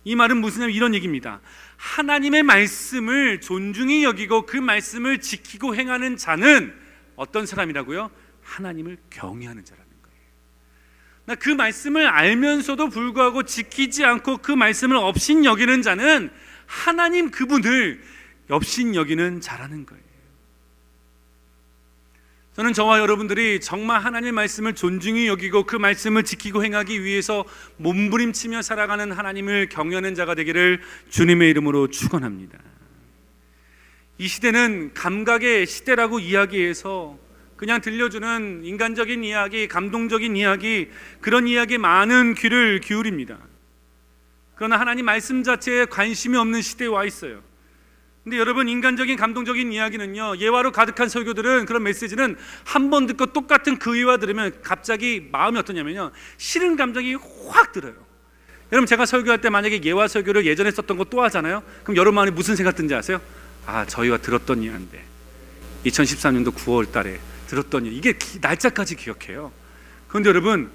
이 말은 무슨 이런 얘기입니다. 하나님의 말씀을 존중히 여기고 그 말씀을 지키고 행하는 자는 어떤 사람이라고요? 하나님을 경외하는 자라는 거예요. 나 그 말씀을 알면서도 불구하고 지키지 않고 그 말씀을 업신 여기는 자는 하나님 그분을 업신 여기는 자라는 거예요. 저는 저와 여러분들이 정말 하나님의 말씀을 존중히 여기고 그 말씀을 지키고 행하기 위해서 몸부림치며 살아가는 하나님을 경외하는 자가 되기를 주님의 이름으로 축원합니다. 이 시대는 감각의 시대라고 이야기해서 그냥 들려주는 인간적인 이야기, 감동적인 이야기, 그런 이야기에 많은 귀를 기울입니다. 그러나 하나님 말씀 자체에 관심이 없는 시대에 와 있어요. 근데 여러분 인간적인 감동적인 이야기는요 예화로 가득한 설교들은 그런 메시지는 한 번 듣고 똑같은 그 예화 들으면 갑자기 마음이 어떠냐면요 싫은 감정이 확 들어요. 여러분 제가 설교할 때 만약에 예화 설교를 예전에 썼던 거 또 하잖아요. 그럼 여러분 마음에 무슨 생각 든지 아세요? 아 저희와 들었던 예화인데 2013년도 9월 달에 들었던 예 이게 날짜까지 기억해요. 그런데 여러분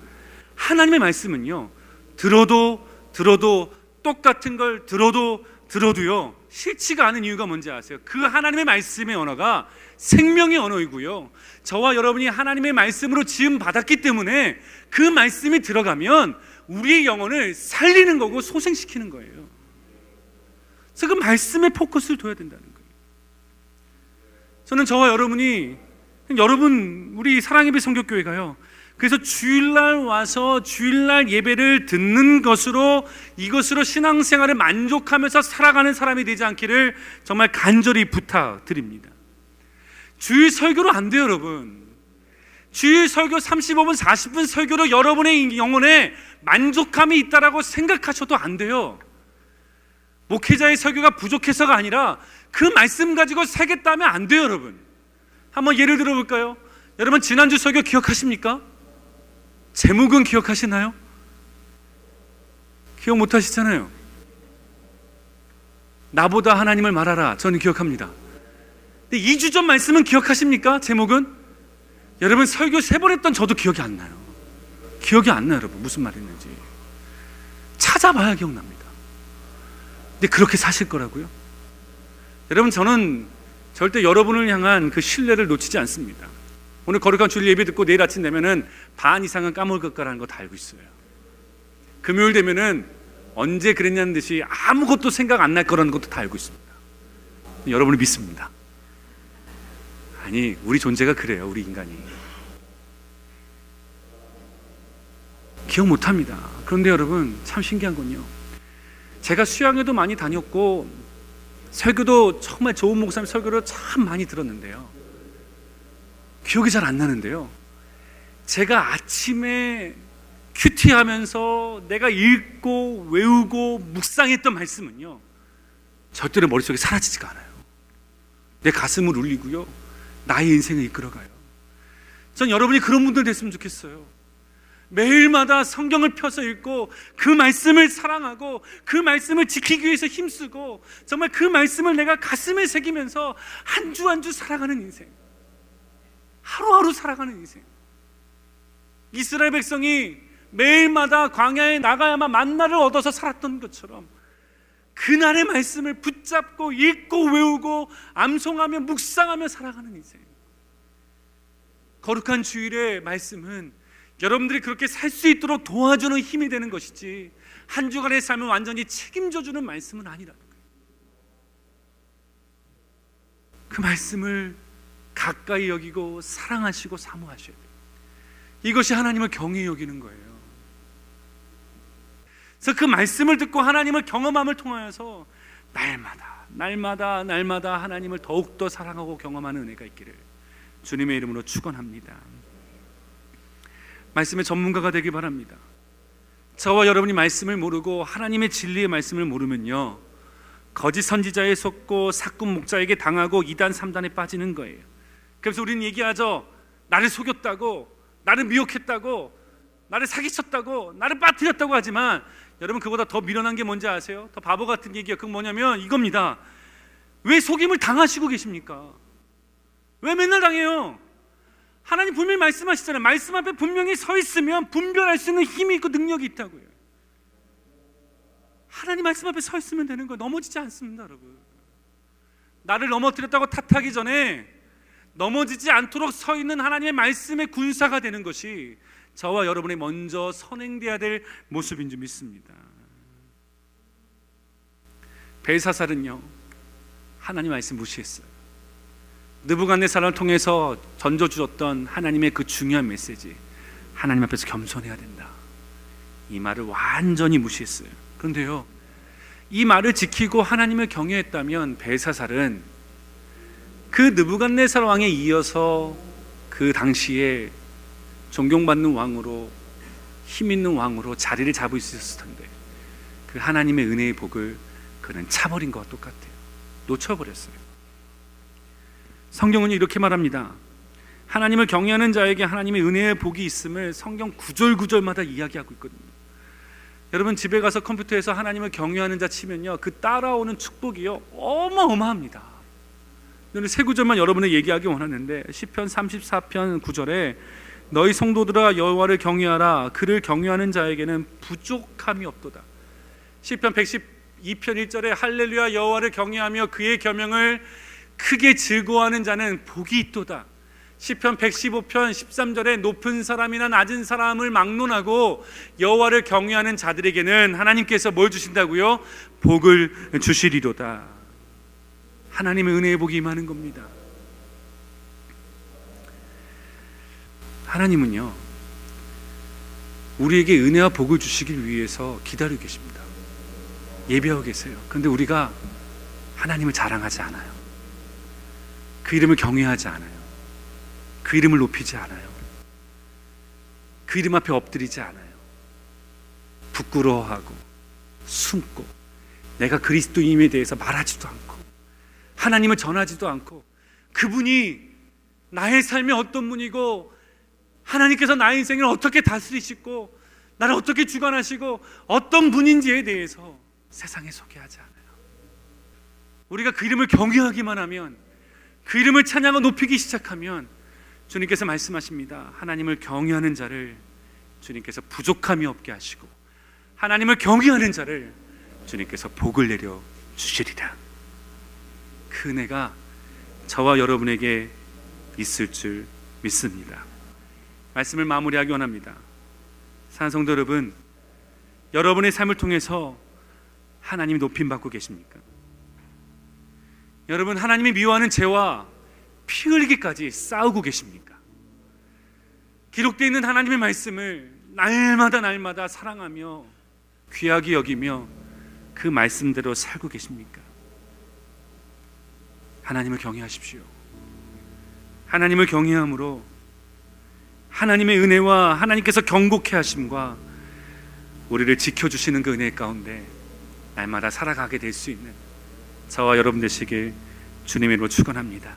하나님의 말씀은요 들어도 들어도 똑같은 걸 들어도 들어도요 싫지가 않은 이유가 뭔지 아세요? 그 하나님의 말씀의 언어가 생명의 언어이고요. 저와 여러분이 하나님의 말씀으로 지음 받았기 때문에 그 말씀이 들어가면 우리의 영혼을 살리는 거고 소생시키는 거예요. 그래서 그 말씀에 포커스를 둬야 된다는 거예요. 저는 저와 여러분이 여러분 우리 사랑예배 성격교회가요. 그래서 주일날 와서 주일날 예배를 듣는 것으로 이것으로 신앙생활을 만족하면서 살아가는 사람이 되지 않기를 정말 간절히 부탁드립니다. 주일 설교로 안 돼요, 여러분. 주일 설교 35분, 40분 설교로 여러분의 영혼에 만족감이 있다라고 생각하셔도 안 돼요. 목회자의 설교가 부족해서가 아니라 그 말씀 가지고 살겠다면 안 돼요, 여러분. 한번 예를 들어 볼까요? 여러분 지난주 설교 기억하십니까? 제목은 기억하시나요? 기억 못 하시잖아요. 나보다 하나님을 말하라. 저는 기억합니다. 근데 2주 전 말씀은 기억하십니까? 제목은? 여러분 설교 세 번 했던 저도 기억이 안 나요. 기억이 안 나요, 여러분. 무슨 말했는지. 찾아봐야 기억납니다. 근데 그렇게 사실 거라고요? 여러분 저는 절대 여러분을 향한 그 신뢰를 놓치지 않습니다. 오늘 거룩한 주일 예배 듣고 내일 아침 되면은 반 이상은 까먹을 것 거라는 거 다 알고 있어요. 금요일 되면은 언제 그랬냐는 듯이 아무것도 생각 안 날 거라는 것도 다 알고 있습니다. 여러분을 믿습니다. 아니, 우리 존재가 그래요, 우리 인간이. 기억 못 합니다. 그런데 여러분, 참 신기한 건요. 제가 수양회도 많이 다녔고, 설교도 정말 좋은 목사님 설교를 참 많이 들었는데요. 기억이 잘 안 나는데요. 제가 아침에 큐티 하면서 내가 읽고 외우고 묵상했던 말씀은요. 절대로 머릿속에 사라지지가 않아요. 내 가슴을 울리고요. 나의 인생을 이끌어가요. 전 여러분이 그런 분들 됐으면 좋겠어요. 매일마다 성경을 펴서 읽고 그 말씀을 사랑하고 그 말씀을 지키기 위해서 힘쓰고 정말 그 말씀을 내가 가슴에 새기면서 한 주 한 주 살아가는 인생. 하루하루 살아가는 인생. 이스라엘 백성이 매일마다 광야에 나가야만 만나를 얻어서 살았던 것처럼 그날의 말씀을 붙잡고 읽고 외우고 암송하며 묵상하며 살아가는 인생. 거룩한 주일의 말씀은 여러분들이 그렇게 살 수 있도록 도와주는 힘이 되는 것이지 한 주간의 삶을 완전히 책임져 주는 말씀은 아니라는 거예요. 그 말씀을 가까이 여기고 사랑하시고 사모하셔야 돼요. 이것이 하나님을 경외 여기는 거예요. 그래서 그 말씀을 듣고 하나님을 경험함을 통하여서 날마다 날마다 날마다 하나님을 더욱 더 사랑하고 경험하는 은혜가 있기를 주님의 이름으로 축원합니다. 말씀의 전문가가 되기 바랍니다. 저와 여러분이 말씀을 모르고 하나님의 진리의 말씀을 모르면요. 거짓 선지자에 속고 사꾼 목자에게 당하고 이단 삼단에 빠지는 거예요. 그래서 우리는 얘기하죠. 나를 속였다고, 나를 미혹했다고, 나를 사기쳤다고, 나를 빠뜨렸다고 하지만 여러분 그보다 더 미련한 게 뭔지 아세요? 더 바보 같은 얘기가 그 뭐냐면 이겁니다. 왜 속임을 당하시고 계십니까? 왜 맨날 당해요? 하나님 분명히 말씀하시잖아요. 말씀 앞에 분명히 서 있으면 분별할 수 있는 힘이 있고 능력이 있다고요. 하나님 말씀 앞에 서 있으면 되는 거예요. 넘어지지 않습니다, 여러분. 나를 넘어뜨렸다고 탓하기 전에 넘어지지 않도록 서 있는 하나님의 말씀의 군사가 되는 것이 저와 여러분이 먼저 선행돼야 될 모습인 줄 믿습니다. 벨사살은요 하나님 말씀 무시했어요. 느부갓네살을 통해서 던져 주었던 하나님의 그 중요한 메시지, 하나님 앞에서 겸손해야 된다. 이 말을 완전히 무시했어요. 그런데요, 이 말을 지키고 하나님을 경외했다면 벨사살은 그 느부갓네살 왕에 이어서 그 당시에 존경받는 왕으로 힘 있는 왕으로 자리를 잡을 수 있었을 텐데 그 하나님의 은혜의 복을 그는 차버린 것과 똑같아요. 놓쳐버렸어요. 성경은 이렇게 말합니다. 하나님을 경외하는 자에게 하나님의 은혜의 복이 있음을 성경 구절 구절마다 이야기하고 있거든요. 여러분 집에 가서 컴퓨터에서 하나님을 경외하는 자 치면요 그 따라오는 축복이요 어마어마합니다. 오늘 세 구절만 여러분에 얘기하기 원하는데 시편 34편 9절에 너희 성도들아 여호와를 경외하라 그를 경외하는 자에게는 부족함이 없도다. 시편 112편 1절에 할렐루야 여호와를 경외하며 그의 계명을 크게 즐거워하는 자는 복이 있도다. 시편 115편 13절에 높은 사람이나 낮은 사람을 막론하고 여호와를 경외하는 자들에게는 하나님께서 뭘 주신다고요? 복을 주시리로다. 하나님의 은혜의 복이 임하는 겁니다. 하나님은요. 우리에게 은혜와 복을 주시길 위해서 기다리고 계십니다. 예배하고 계세요. 그런데 우리가 하나님을 자랑하지 않아요. 그 이름을 경외하지 않아요. 그 이름을 높이지 않아요. 그 이름 앞에 엎드리지 않아요. 부끄러워하고 숨고 내가 그리스도임에 대해서 말하지도 않고 하나님을 전하지도 않고 그분이 나의 삶이 어떤 분이고 하나님께서 나의 인생을 어떻게 다스리시고 나를 어떻게 주관하시고 어떤 분인지에 대해서 세상에 소개하지 않아요. 우리가 그 이름을 경외하기만 하면 그 이름을 찬양하고 높이기 시작하면 주님께서 말씀하십니다. 하나님을 경외하는 자를 주님께서 부족함이 없게 하시고 하나님을 경외하는 자를 주님께서 복을 내려 주시리라. 그 은혜가 저와 여러분에게 있을 줄 믿습니다. 말씀을 마무리하기 원합니다. 산성도 여러분, 여러분의 삶을 통해서 하나님이 높임 받고 계십니까? 여러분 하나님이 미워하는 죄와 피 흘리기까지 싸우고 계십니까? 기록되어 있는 하나님의 말씀을 날마다 날마다 사랑하며 귀하게 여기며 그 말씀대로 살고 계십니까? 하나님을 경외하십시오. 하나님을 경외함으로 하나님의 은혜와 하나님께서 경고케 하심과 우리를 지켜주시는 그 은혜 가운데 날마다 살아가게 될 수 있는 저와 여러분 되시길 주님의 이름으로 축원합니다.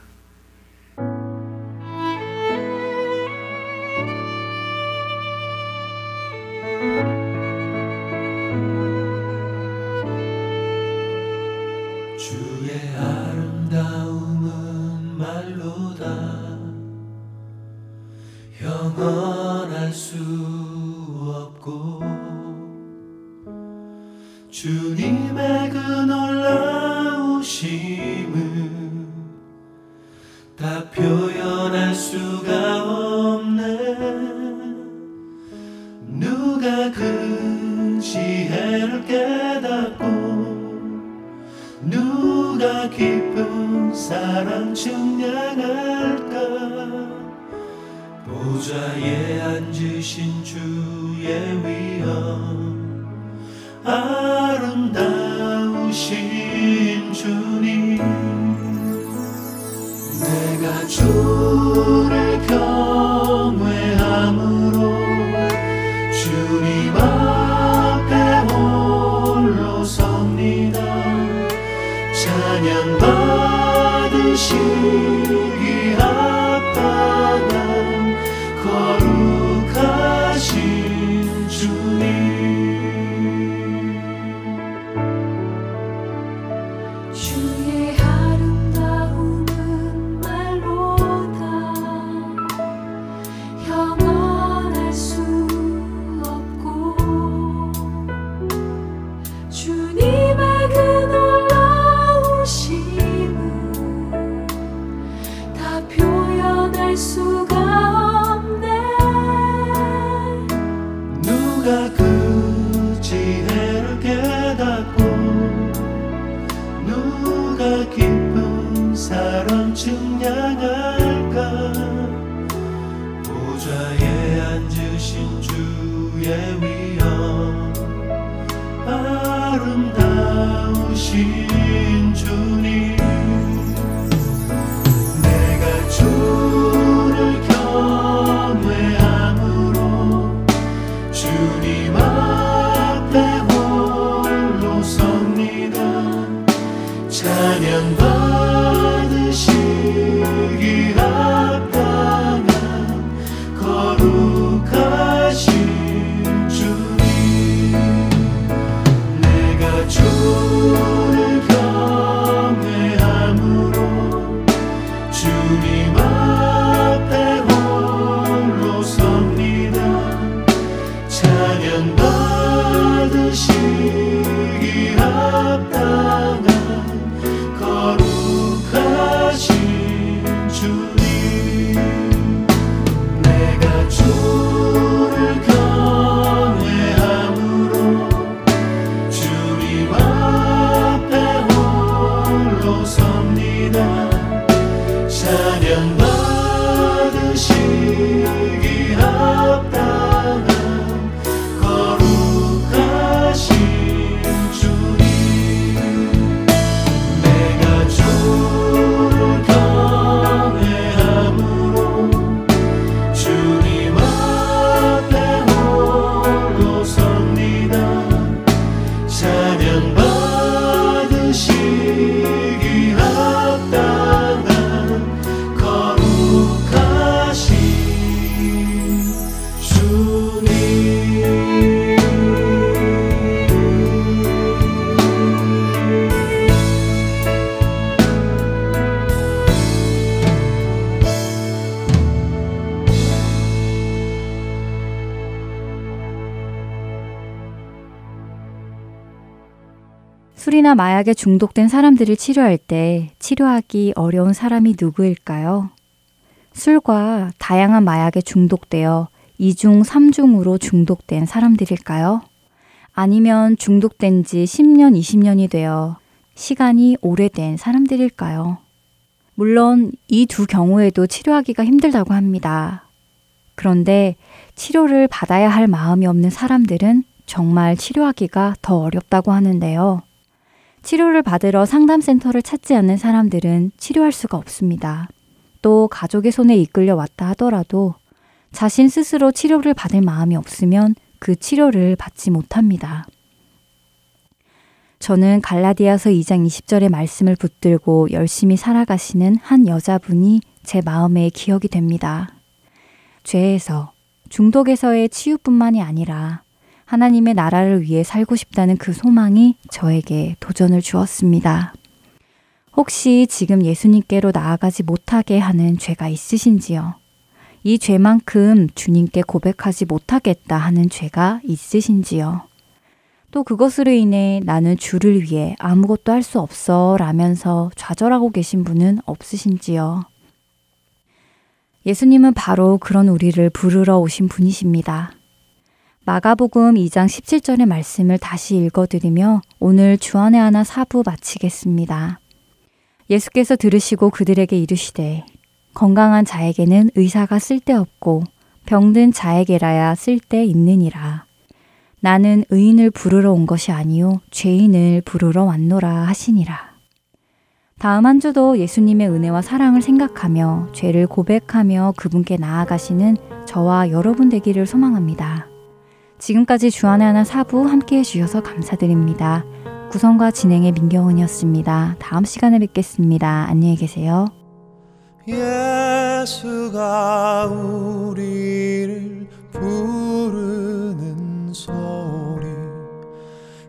주님 술이나 마약에 중독된 사람들을 치료할 때 치료하기 어려운 사람이 누구일까요? 술과 다양한 마약에 중독되어 2중, 3중으로 중독된 사람들일까요? 아니면 중독된 지 10년, 20년이 되어 시간이 오래된 사람들일까요? 물론 이 두 경우에도 치료하기가 힘들다고 합니다. 그런데 치료를 받아야 할 마음이 없는 사람들은 정말 치료하기가 더 어렵다고 하는데요. 치료를 받으러 상담센터를 찾지 않는 사람들은 치료할 수가 없습니다. 또 가족의 손에 이끌려 왔다 하더라도 자신 스스로 치료를 받을 마음이 없으면 그 치료를 받지 못합니다. 저는 갈라디아서 2장 20절의 말씀을 붙들고 열심히 살아가시는 한 여자분이 제 마음에 기억이 됩니다. 죄에서, 중독에서의 치유뿐만이 아니라 하나님의 나라를 위해 살고 싶다는 그 소망이 저에게 도전을 주었습니다. 혹시 지금 예수님께로 나아가지 못하게 하는 죄가 있으신지요? 이 죄만큼 주님께 고백하지 못하겠다 하는 죄가 있으신지요? 또 그것으로 인해 나는 주를 위해 아무것도 할 수 없어 라면서 좌절하고 계신 분은 없으신지요? 예수님은 바로 그런 우리를 부르러 오신 분이십니다. 마가복음 2장 17절의 말씀을 다시 읽어드리며 오늘 주안의 하나 사부 마치겠습니다. 예수께서 들으시고 그들에게 이르시되 건강한 자에게는 의사가 쓸데없고 병든 자에게라야 쓸데 있느니라. 나는 의인을 부르러 온 것이 아니요 죄인을 부르러 왔노라 하시니라. 다음 한 주도 예수님의 은혜와 사랑을 생각하며 죄를 고백하며 그분께 나아가시는 저와 여러분 되기를 소망합니다. 지금까지 주안의 하나 사부 함께 해주셔서 감사드립니다. 구성과 진행의 민경은이었습니다. 다음 시간에 뵙겠습니다. 안녕히 계세요. 예수가 우리를 부르는 소리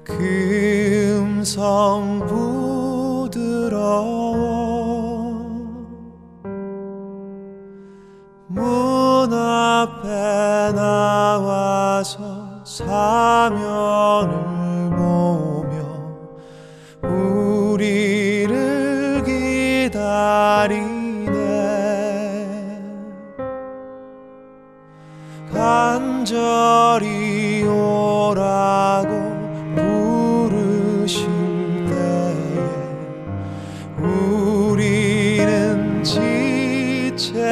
그 음성 부드러워 문 앞에 나와서 사면을 보며 우리를 기다리네. 간절히 오라고 부르실 때에 우리는 지체하랴